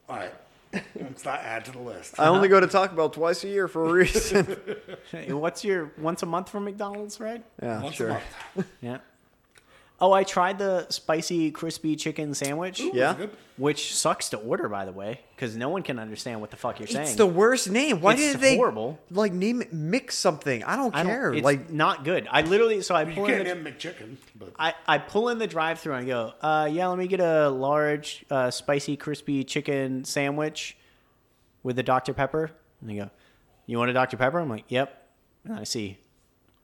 Speaker 1: All right, let's not add to the list.
Speaker 3: I only go to Taco Bell twice a year for a reason.
Speaker 2: Hey, [laughs] What's your once a month from McDonald's, right?
Speaker 3: yeah,
Speaker 1: Once a
Speaker 3: sure.
Speaker 1: month.
Speaker 2: Yeah. Oh, I tried the spicy crispy chicken sandwich,
Speaker 3: Yeah.
Speaker 2: Which sucks to order, by the way, because no one can understand what the fuck you're saying.
Speaker 3: It's the worst name. Why
Speaker 2: It's
Speaker 3: did they
Speaker 2: horrible.
Speaker 3: like name it mix something? I don't
Speaker 2: I don't,
Speaker 3: care.
Speaker 2: It's
Speaker 3: like
Speaker 2: not good. I literally so I
Speaker 1: You
Speaker 2: pull in
Speaker 1: can't
Speaker 2: the,
Speaker 1: name McChicken, but
Speaker 2: I, I pull in the drive through and I go, uh, yeah, let me get a large uh, spicy crispy chicken sandwich with a Dr. Pepper. And they go, you want a Dr. Pepper? I'm like, yep. And I see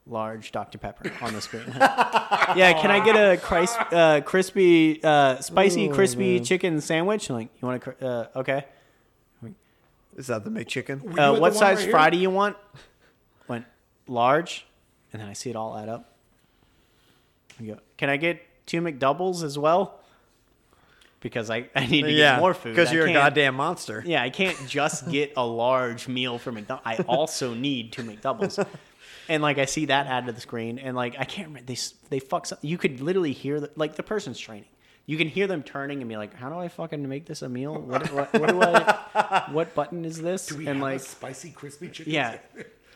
Speaker 2: large Dr. Pepper on the screen. [laughs] yeah, can I get a cris- uh, crispy, uh, spicy crispy chicken sandwich? Like, you want to? uh, okay.
Speaker 3: is that the McChicken?
Speaker 1: Were you
Speaker 2: Uh,
Speaker 1: at the
Speaker 2: what size
Speaker 1: right
Speaker 2: fry do you want? Went large, and then I see it all add up. I go, can I get two McDoubles as well? Because I, I need to
Speaker 3: yeah,
Speaker 2: get more food.
Speaker 3: because you're a goddamn monster.
Speaker 2: Yeah, I can't just get a large meal for McDonald's. I also need two McDoubles. [laughs] And like I see that add to the screen, and like I can't remember they they fuck. Some, you could literally hear the, like the person's training. You can hear them turning and be like, "How do I fucking make this a meal? What what, what do I? [laughs] What button is this?"
Speaker 1: Do we
Speaker 2: and
Speaker 1: have
Speaker 2: like
Speaker 1: a spicy crispy chicken?
Speaker 2: yeah.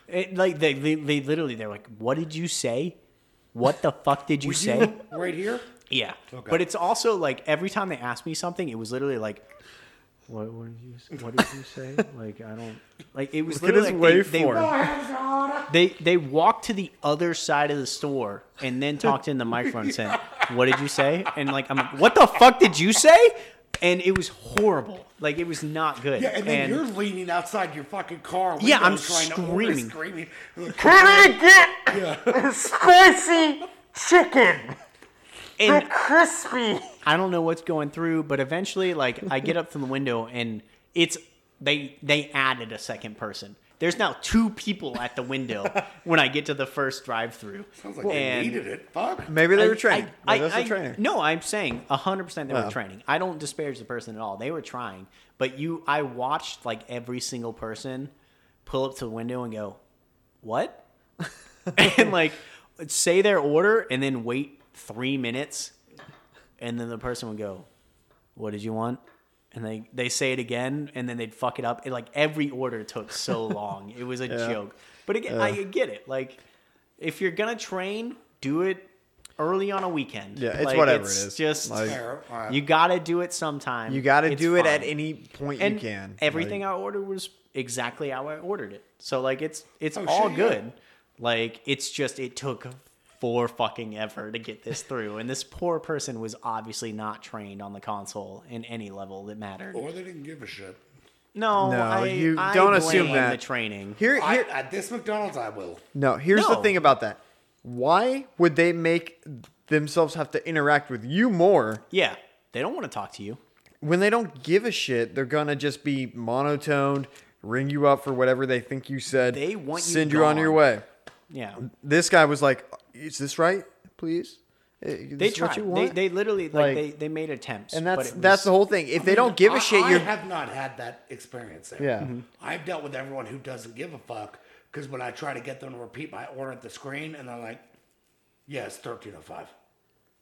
Speaker 2: It, like they, they they literally they're like, "What did you say? What the fuck did you
Speaker 1: Were
Speaker 2: say?"
Speaker 1: you right here?
Speaker 2: Yeah.
Speaker 1: Okay.
Speaker 2: But it's also like every time they asked me something, it was literally like, "What, what did you What did you say?" [laughs] like I don't like it was
Speaker 3: Look at
Speaker 2: literally
Speaker 3: his
Speaker 2: like, they, they,
Speaker 3: waveform. [laughs]
Speaker 2: they they walked to the other side of the store and then talked in the microphone and said, "What did you say?" And like I'm like, "What the fuck did you say?" And it was horrible. Like it was not good.
Speaker 1: Yeah, and then you're leaning outside your fucking car.
Speaker 2: Yeah, I'm
Speaker 1: trying to order,
Speaker 2: screaming.
Speaker 1: screaming.
Speaker 4: Can I get a spicy chicken?
Speaker 2: and
Speaker 4: crispy.
Speaker 2: I don't know what's going through, but eventually, like, I get up from the window and it's they they added a second person. There's now two people at the window [laughs] when I get to the first drive-through.
Speaker 1: Sounds like they needed it. Fuck.
Speaker 3: Maybe they
Speaker 2: I-
Speaker 3: were training.
Speaker 2: I,
Speaker 3: Maybe
Speaker 2: I,
Speaker 3: that's
Speaker 2: I-
Speaker 3: the trainer.
Speaker 2: No, I'm saying 100% they were training. I don't disparage the person at all. They were trying. But you, I watched like every single person pull up to the window and go, "What?" [laughs] and like say their order and then wait three minutes, and then the person would go, "What did you want?" And they they say it again, and then they'd fuck it up. And like every order took so [laughs] long, it was a joke. But again, I get it. Like if you're gonna train, do it early on a weekend.
Speaker 3: Yeah, it's
Speaker 2: Like,
Speaker 3: whatever
Speaker 2: it's
Speaker 3: it is.
Speaker 2: Just
Speaker 3: Like-
Speaker 1: Fair. All right.
Speaker 2: you got to do it sometime.
Speaker 3: You got to
Speaker 2: It's
Speaker 3: do it at any point
Speaker 2: and
Speaker 3: you can.
Speaker 2: Everything
Speaker 3: Like,
Speaker 2: I ordered was exactly how I ordered it. So like it's it's
Speaker 1: Oh,
Speaker 2: all
Speaker 1: shit, yeah.
Speaker 2: good. Like it's just it took for fucking ever to get this through, and this poor person was obviously not trained on the console in any level that mattered.
Speaker 1: Or they didn't give a shit.
Speaker 2: No,
Speaker 3: No,
Speaker 2: I,
Speaker 3: you
Speaker 2: I
Speaker 3: don't assume that.
Speaker 2: the training.
Speaker 3: here,
Speaker 1: I, at this McDonald's, I will.
Speaker 3: no. Here's the thing about that. Why would they make themselves have to interact with you more
Speaker 2: Yeah, they don't want to talk to you.
Speaker 3: when they don't give a shit? They're gonna just be monotoned, ring you up for whatever they think you said.
Speaker 2: They want you
Speaker 3: send you on your way.
Speaker 2: Yeah,
Speaker 3: This guy was like, "Is this right? Please." Eh, this
Speaker 2: They
Speaker 3: is
Speaker 2: tried. They, they literally like,
Speaker 3: Like-
Speaker 2: they, they made attempts,
Speaker 3: and that's
Speaker 2: it
Speaker 3: that's
Speaker 2: was-
Speaker 3: the whole thing. If they
Speaker 1: I
Speaker 3: don't give
Speaker 1: I-
Speaker 3: a shit, you're
Speaker 1: have not had that experience there.
Speaker 3: Yeah.
Speaker 2: Mm-hmm.
Speaker 3: Mhm.
Speaker 1: I've dealt with everyone who doesn't give a fuck because when I try to get them to repeat my order at the screen, and they're like, "Yeah, it's thirteen oh five.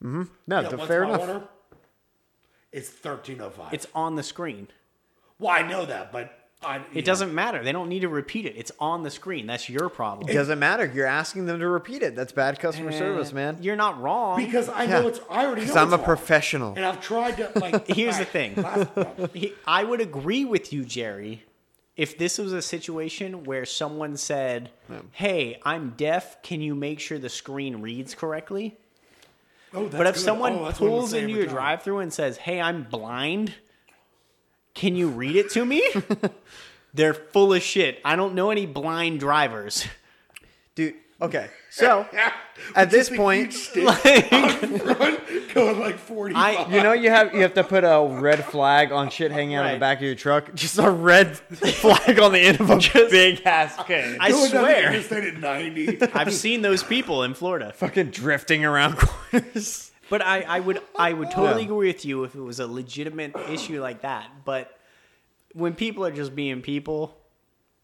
Speaker 3: no,
Speaker 1: Yeah,
Speaker 3: th-
Speaker 1: what's
Speaker 3: fair enough.
Speaker 1: order? It's thirteen oh five.
Speaker 2: It's on the screen.
Speaker 1: well, I know that, but I, you
Speaker 2: It doesn't matter. They don't need to repeat it. It's on the screen. That's your problem.
Speaker 3: It doesn't matter. You're asking them to repeat it. That's bad customer eh, service, man.
Speaker 2: You're not wrong.
Speaker 1: because I know
Speaker 3: Yeah.
Speaker 1: it's. I already know.
Speaker 3: Because I'm a
Speaker 1: wrong.
Speaker 3: professional.
Speaker 1: and I've tried to like. [laughs]
Speaker 2: Here's the thing.
Speaker 1: last- [laughs]
Speaker 2: He- I would agree with you, Jerry, if this was a situation where someone said, "Hey, I'm deaf. Can you make sure the screen reads correctly?"
Speaker 1: oh, that's
Speaker 2: But if
Speaker 1: good.
Speaker 2: someone
Speaker 1: Oh, that's
Speaker 2: pulls
Speaker 1: saying
Speaker 2: into your
Speaker 1: time.
Speaker 2: drive-through and says, "Hey, I'm blind. Can you read it to me?" [laughs] They're full of shit. I don't know any blind drivers.
Speaker 3: Dude, okay. So, [laughs] at this point,
Speaker 1: huge [laughs]
Speaker 2: Like,
Speaker 1: front, going like forty.
Speaker 2: I-
Speaker 3: you know you have you have to put a red flag on shit hanging out of the back of your truck. Just a red flag on the end of a big ass cane.
Speaker 2: I
Speaker 1: Going
Speaker 2: swear,
Speaker 1: at ninety.
Speaker 2: I've seen those people in Florida.
Speaker 3: fucking drifting around corners.
Speaker 2: But I, I would I would totally
Speaker 3: Yeah.
Speaker 2: agree with you if it was a legitimate issue like that. But when people are just being people,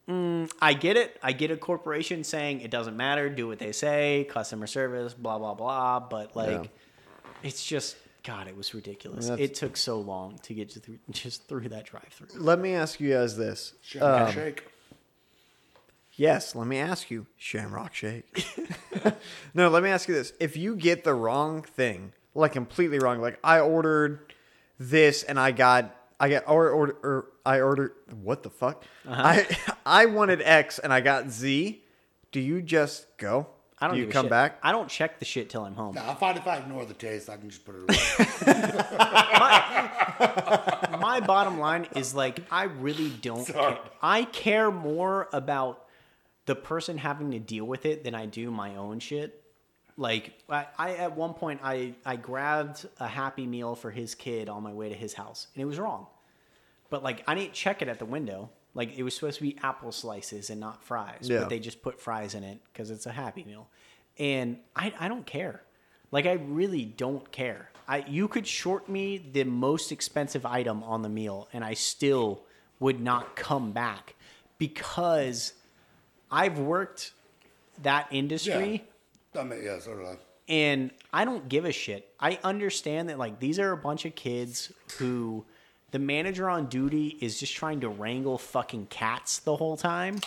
Speaker 2: mm, I get it. I get a corporation saying it doesn't matter, do what they say, customer service, blah blah blah. But like,
Speaker 3: Yeah.
Speaker 2: it's just God, it was ridiculous.
Speaker 3: That's-
Speaker 2: It took so long to get to through, [laughs] just through that drive-through.
Speaker 3: Let me ask you guys this.
Speaker 1: Shake,
Speaker 3: Um,
Speaker 1: shake.
Speaker 3: Yes, let me ask you, Shamrock Shake. [laughs] no, let me ask you this. If you get the wrong thing, like completely wrong, like I ordered this and I got I got or order or I ordered what the fuck? Uh-huh. I [laughs] I wanted X and I got Z. Do you just go?
Speaker 2: I don't
Speaker 3: Do you come
Speaker 2: shit.
Speaker 3: back?
Speaker 2: I don't check the shit till I'm home.
Speaker 1: Nah, if I if I ignore the taste, I can just put it away. [laughs]
Speaker 2: my bottom line is like I really don't care. I care more about the person having to deal with it than I do my own shit. Like I, I at one point I I grabbed a happy meal for his kid on my way to his house and it was wrong. But like I didn't check it at the window. Like it was supposed to be apple slices and not fries,
Speaker 3: Yeah.
Speaker 2: but they just put fries in it because it's a happy meal. And I I don't care. Like I really don't care. I you could short me the most expensive item on the meal and I still would not come back because I've worked that industry
Speaker 1: yeah. I mean, yeah, so do I.
Speaker 2: and I don't give a shit. I understand that like these are a bunch of kids who the manager on duty is just trying to wrangle fucking cats the whole time.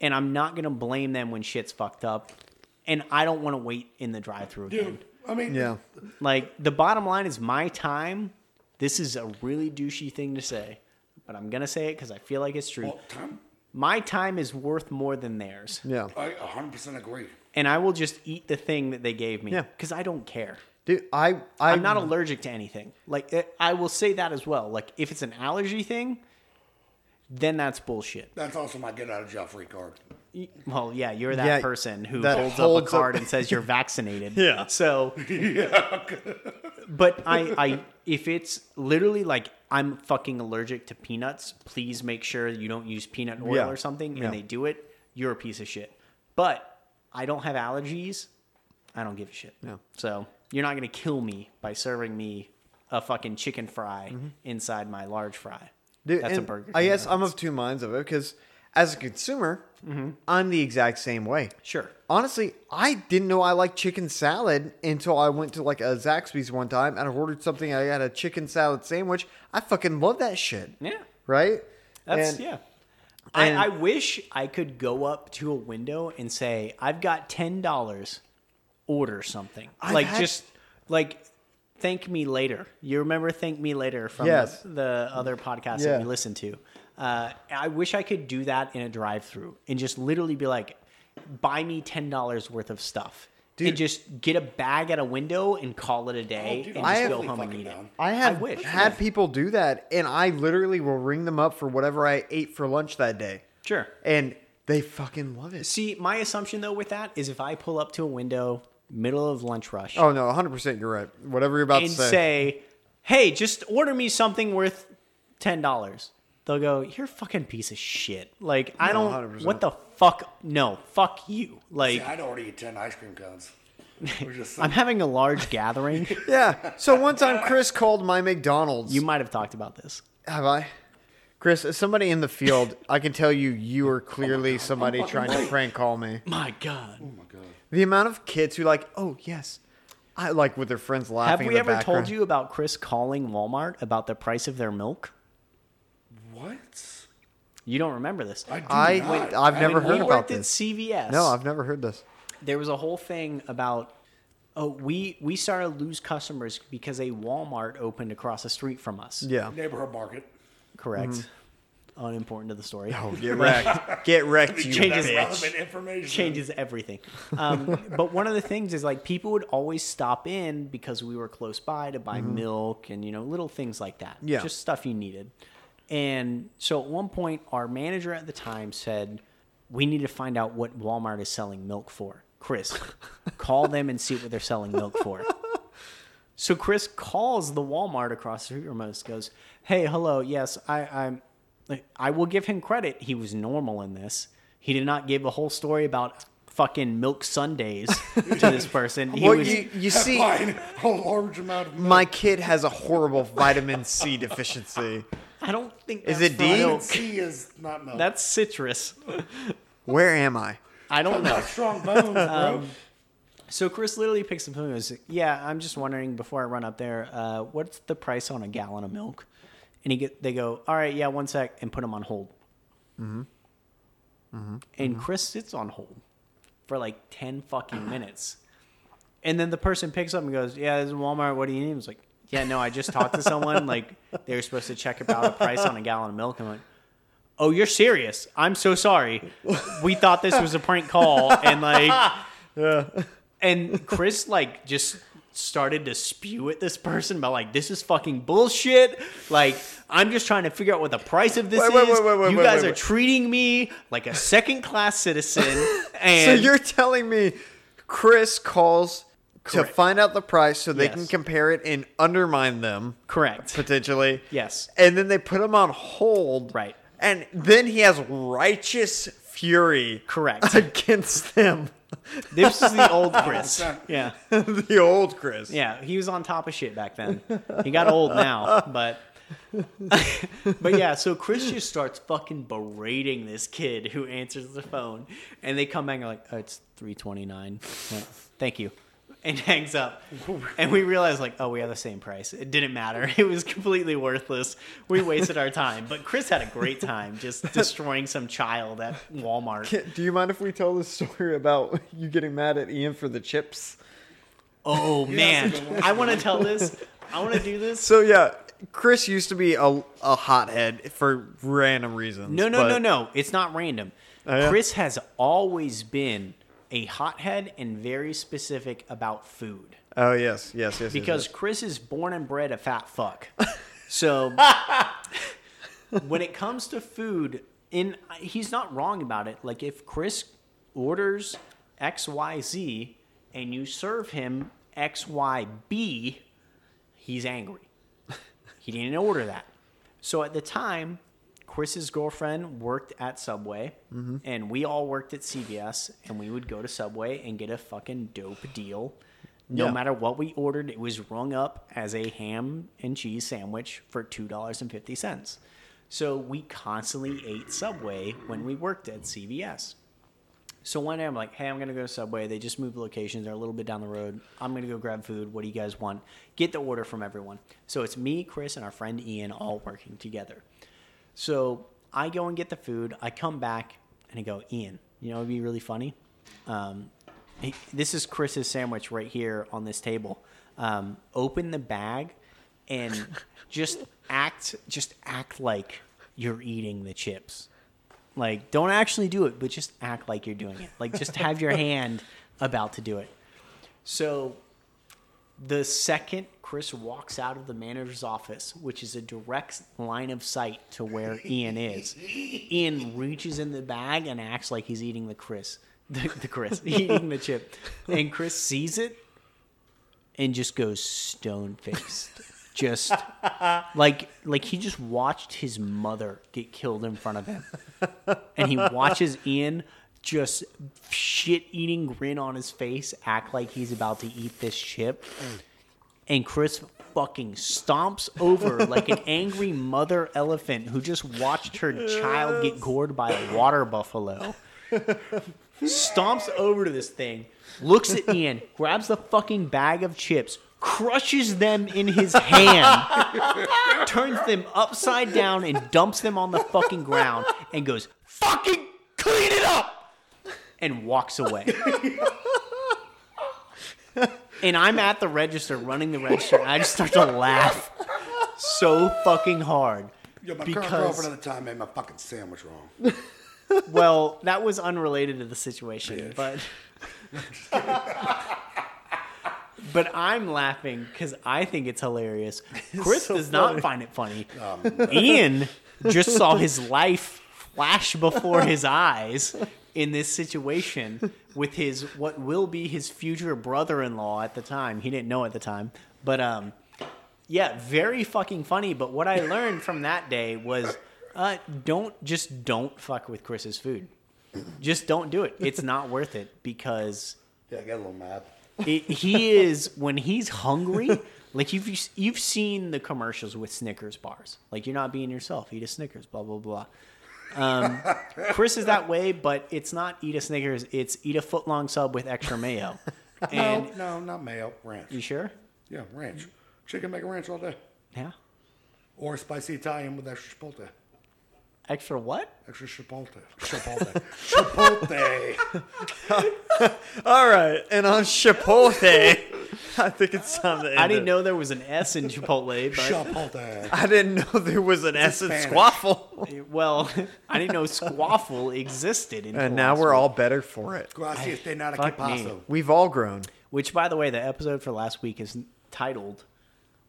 Speaker 2: And I'm not gonna blame them when shit's fucked up. And I don't want to wait in the drive-through again.
Speaker 1: Dude, I mean,
Speaker 3: Yeah.
Speaker 2: Like the bottom line is my time. This is a really douchey thing to say, but I'm gonna say it because I feel like it's true.
Speaker 1: Well, time,
Speaker 2: My time is worth more than theirs,
Speaker 3: Yeah.
Speaker 1: I 100% agree.
Speaker 2: And I will just eat the thing that they gave me
Speaker 3: Yeah.
Speaker 2: because I don't care.
Speaker 3: Dude, I, I
Speaker 2: I'm not allergic to anything. Like it, I will say that as well. Like if it's an allergy thing, then that's bullshit.
Speaker 1: That's also my get out of jail free card.
Speaker 2: Well, yeah, you're that
Speaker 3: Yeah,
Speaker 2: person who
Speaker 3: that
Speaker 2: holds,
Speaker 3: holds
Speaker 2: up a card
Speaker 3: up-
Speaker 2: and [laughs] says you're vaccinated.
Speaker 3: Yeah.
Speaker 2: So [laughs] yeah. But I, I, if it's literally like I'm fucking allergic to peanuts, please make sure you don't use peanut oil
Speaker 3: Yeah.
Speaker 2: or something,
Speaker 3: Yeah.
Speaker 2: and they do it. You're a piece of shit. But I don't have allergies. I don't give a shit.
Speaker 3: Yeah.
Speaker 2: So you're not gonna kill me by serving me a fucking chicken fry mm-hmm. inside my large fry.
Speaker 3: Dude,
Speaker 2: That's a burger.
Speaker 3: I guess I'm of two minds of it because as a consumer, mm-hmm. I'm the exact same way.
Speaker 2: Sure.
Speaker 3: Honestly, I didn't know I liked chicken salad until I went to like a Zaxby's one time and I ordered something. I had a chicken salad sandwich. I fucking love that shit.
Speaker 2: Yeah.
Speaker 3: Right?
Speaker 2: That's
Speaker 3: And-
Speaker 2: yeah. I, I wish I could go up to a window and say, "I've got ten dollars. Order something."
Speaker 3: I've
Speaker 2: like
Speaker 3: had-
Speaker 2: just like thank me later. You remember thank me later from
Speaker 3: Yes.
Speaker 2: the, the other podcast
Speaker 3: Yeah.
Speaker 2: that we listened to. Uh, I wish I could do that in a drive-through and just literally be like, "Buy me ten dollars worth of stuff."
Speaker 3: Dude.
Speaker 2: and just get a bag at a window and call it a day,
Speaker 1: Oh, dude,
Speaker 2: and
Speaker 1: I'm
Speaker 2: just go
Speaker 1: totally
Speaker 2: home and
Speaker 1: fucking
Speaker 2: eat it.
Speaker 1: down.
Speaker 3: I have
Speaker 2: wish.
Speaker 3: had people do that, and I literally will ring them up for whatever I ate for lunch that day,
Speaker 2: Sure.
Speaker 3: and they fucking love it.
Speaker 2: See, my assumption though with that is if I pull up to a window, middle of lunch rush,
Speaker 3: Oh no, 100. percent You're right. Whatever you're about
Speaker 2: and
Speaker 3: to say.
Speaker 2: say, "Hey, just order me something worth ten dollars," they'll go, "You're a fucking piece of shit." Like I
Speaker 3: No,
Speaker 2: don't.
Speaker 3: 100%.
Speaker 2: What the fuck? No, fuck you. Like
Speaker 1: See, I'd order eat 10 ice cream cones. We're just [laughs]
Speaker 2: I'm having a large gathering. [laughs]
Speaker 3: Yeah. So one time Chris called my McDonald's.
Speaker 2: You might have talked about this.
Speaker 3: have I? Chris, as somebody in the field, I can tell you you are clearly [laughs] oh somebody oh trying to prank call me.
Speaker 2: My God.
Speaker 1: oh my god.
Speaker 3: The amount of kids who like, oh yes, I like with their friends laughing.
Speaker 2: Have
Speaker 3: laughing.
Speaker 2: we
Speaker 3: in
Speaker 2: ever
Speaker 3: the
Speaker 2: told
Speaker 3: background.
Speaker 2: you about Chris calling Walmart about the price of their milk?
Speaker 1: What?
Speaker 2: You don't remember this.
Speaker 1: I do
Speaker 3: I
Speaker 1: not.
Speaker 3: wait, I've never
Speaker 2: When
Speaker 3: heard
Speaker 2: we
Speaker 3: about
Speaker 2: worked
Speaker 3: this.
Speaker 2: at CVS.
Speaker 3: No, I've never heard this.
Speaker 2: there was a whole thing about oh we we started to lose customers because a Walmart opened across the street from us.
Speaker 3: Yeah.
Speaker 1: neighborhood market.
Speaker 2: Correct. Unimportant to the story.
Speaker 3: Oh, get wrecked. Get wrecked, [laughs] you
Speaker 2: Changes-
Speaker 3: bitch.
Speaker 1: Relevant information.
Speaker 2: changes everything. Um, [laughs] but one of the things is like people would always stop in because we were close by to buy milk and you know little things like that.
Speaker 3: Yeah.
Speaker 2: just stuff you needed. And so at one point, our manager at the time said, "We need to find out what Walmart is selling milk for." Chris, [laughs] call them and see what they're selling milk for. So Chris calls the Walmart across the street from us. Goes, "Hey, hello. Yes, I, I'm. I will give him credit. He was normal in this. He did not give a whole story about fucking milk Sundays to this [laughs] person. He
Speaker 3: Well,
Speaker 2: was,
Speaker 3: you, you see, [laughs]
Speaker 1: A large amount of milk.
Speaker 3: my kid has a horrible vitamin C deficiency.
Speaker 2: I don't think
Speaker 3: Is
Speaker 2: that's
Speaker 3: it
Speaker 2: from
Speaker 3: D?
Speaker 2: milk.
Speaker 1: C is not milk.
Speaker 2: That's citrus.
Speaker 3: Where am I?
Speaker 2: I don't know. [laughs]
Speaker 1: strong bones, bro.
Speaker 2: Um, So Chris literally picks up the phone and goes, "Yeah, I'm just wondering before I run up there, uh, what's the price on a gallon of milk?" And he get, they go, "All right, yeah, one sec," and put him on hold. Mm-hmm. And Chris sits on hold for like ten fucking minutes, and then the person picks up and goes, "Yeah, this is Walmart. What do you need?" I was like, "Yeah, no, I just talked to someone. Like they were supposed to check about a price on a gallon of milk." I'm like. Oh, you're serious? I'm so sorry. We thought this was a prank call, and like, and Chris like just started to spew at this person about like this is fucking bullshit. Like I'm just trying to figure out what the price of this
Speaker 3: Wait, wait,
Speaker 2: is.
Speaker 3: wait, wait, wait,
Speaker 2: you guys are treating me like a second class citizen. [laughs]
Speaker 3: So
Speaker 2: And
Speaker 3: you're telling me Chris calls to find out the price so they can compare it and undermine them
Speaker 2: correct.
Speaker 3: potentially.
Speaker 2: Yes.
Speaker 3: And then they put him on hold.
Speaker 2: Right.
Speaker 3: And then he has righteous fury
Speaker 2: Correct. [laughs]
Speaker 3: against them.
Speaker 2: This is the old [laughs] Chris. [laughs] Yeah.
Speaker 3: the old Chris.
Speaker 2: Yeah, he was on top of shit back then. He got old now, but but yeah, so Chris just starts fucking berating this kid who answers the phone, and they come back and are like, oh, "It's three twenty nine. Thank you," and [laughs] hangs up. And we realize like, "Oh, we have the same price. It didn't matter. [laughs] It was completely worthless. We wasted our time." But Chris had a great time just [laughs] destroying some child at Walmart.
Speaker 3: Do you mind if we tell the story about you getting mad at Ian for the chips?
Speaker 2: Oh man, I want to tell this. I want to do this.
Speaker 3: So yeah, Chris used to be a, a hothead for random reasons.
Speaker 2: No, no,
Speaker 3: but-
Speaker 2: no, no. It's not random.
Speaker 3: Oh, yeah?
Speaker 2: Chris has always been a hothead and very specific about food
Speaker 3: Oh yes, yes, yes. yes,
Speaker 2: because
Speaker 3: yes.
Speaker 2: Chris is born and bred a fat fuck. [laughs] So when it comes to food, in he's not wrong about it. Like if Chris orders X Y Z and you serve him X Y B, he's angry. He didn't order that. So at the time, Chris's girlfriend worked at Subway, mm-hmm. and we all worked at CVS, and we would go to Subway and get a fucking dope deal. No
Speaker 3: Yeah.
Speaker 2: matter what we ordered, it was rung up as a ham and cheese sandwich for two dollars and fifty cents. So we constantly ate Subway when we worked at CVS. So one day I'm like, hey, I'm gonna go to Subway. They just moved locations. They're a little bit down the road. I'm gonna go grab food. What do you guys want? Get the order from everyone. So it's me, Chris, and our friend Ian all working together. So I go and get the food. I come back and I go, Ian, you know, it'd be really funny. Um, he- this is Chris's sandwich right here on this table. Um, open the bag and [laughs] just act, just act like you're eating the chips. Like, don't actually do it, but just act like you're doing it. Like, just have your [laughs] hand about to do it. So, the second Chris walks out of the manager's office, which is a direct line of sight to where Ian is, [laughs] Ian reaches in the bag and acts like he's eating the Chris, the, the Chris, [laughs] eating the chip, and Chris sees it and just goes stone faced, just like like he just watched his mother get killed in front of him, and he watches Ian just shit eating grin on his face, act like he's about to eat this chip. Mm. And Chris fucking stomps over like an [laughs] angry mother elephant who just watched her child get gored by a water buffalo. Stomps over to this thing, looks at Ian, grabs the fucking bag of chips, crushes them in his hand, turns them upside down and dumps them on the fucking ground and goes, fucking clean it up! And walks away. [laughs] and I'm at the register, running the register, and I just start to laugh so fucking hard.
Speaker 1: Yo, my current
Speaker 2: Because-
Speaker 1: girlfriend at the time made my fucking sandwich wrong. [laughs]
Speaker 2: Well, that was unrelated to the situation, but [laughs] but I'm laughing because I think it's hilarious. Chris
Speaker 3: so
Speaker 2: does not find it funny. Um, Ian just saw his life flash before his eyes in this situation with his what will be his future brother-in-law at the time. He didn't know at the time, but um, yeah, very fucking funny. But what I learned from that day was, uh, don't just don't fuck with Chris's food. Just don't do it. It's not worth it because
Speaker 1: Yeah, I got a little mad.
Speaker 2: it, he is when he's hungry. Like you've you've seen the commercials with Snickers bars. Like you're not being yourself. Eat a Snickers. Blah blah blah. Um, Chris is that way, but it's not eat a Snickers. It's eat a foot long sub with extra mayo. [laughs] And
Speaker 1: no, no, not mayo, ranch.
Speaker 2: you sure?
Speaker 1: Yeah, ranch. Chicken mac and ranch all day.
Speaker 2: Yeah.
Speaker 1: Or spicy Italian with extra chipotle.
Speaker 2: Extra what?
Speaker 1: Extra chipotle. Chipotle. [laughs] chipotle.
Speaker 3: All right, and on Chipotle, I think it's time to end
Speaker 2: I didn't
Speaker 3: it.
Speaker 2: know there was an S in Chipotle, but
Speaker 1: Chipotle.
Speaker 3: I didn't know there was an S in
Speaker 1: Spanish.
Speaker 3: Squaffle.
Speaker 2: well, I didn't know Squaffle existed. Until
Speaker 3: And now we're all better for it.
Speaker 1: Gracias de nada que
Speaker 2: Fuck me.
Speaker 1: paso.
Speaker 3: We've all grown.
Speaker 2: Which, by the way, the episode for last week is titled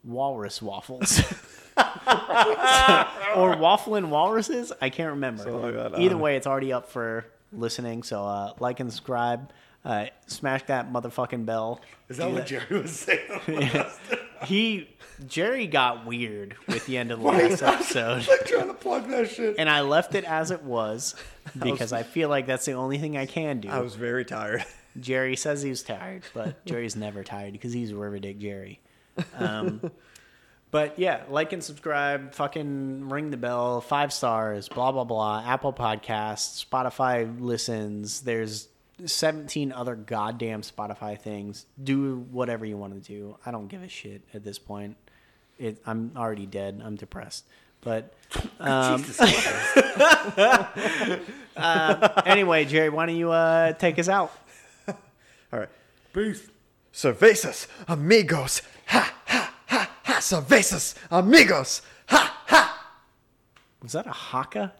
Speaker 2: Walrus Waffles. [laughs] [laughs] or Waffling Walruses? I can't remember.
Speaker 3: That,
Speaker 2: Either way, it's already up for listening. So uh, like and subscribe. Uh, smash that motherfucking bell.
Speaker 1: Is that
Speaker 2: Do
Speaker 1: what Jerry was saying? [laughs]
Speaker 2: He, Jerry got weird with the end of the last [laughs] episode.
Speaker 1: like trying to plug that shit.
Speaker 2: And I left it as it was because I feel like that's the only thing I can do.
Speaker 3: I was very tired.
Speaker 2: Jerry says he's tired, but Jerry's never tired because he's River Dick Jerry. Um, but yeah, like and subscribe, fucking ring the bell, five stars, blah blah blah. Apple Podcasts, Spotify listens. There's 17 other goddamn Spotify things. Do whatever you want to do. I don't give a shit at this point. It, I'm already dead. I'm depressed. But [laughs] um,
Speaker 1: Jesus Christ. [laughs]
Speaker 2: anyway, Jerry, why don't you uh, take us out? [laughs]
Speaker 3: All right.
Speaker 1: Peace.
Speaker 3: Cervezas, amigos. Ha. Cervezas, amigos. Ha, ha.
Speaker 2: Was that a haka?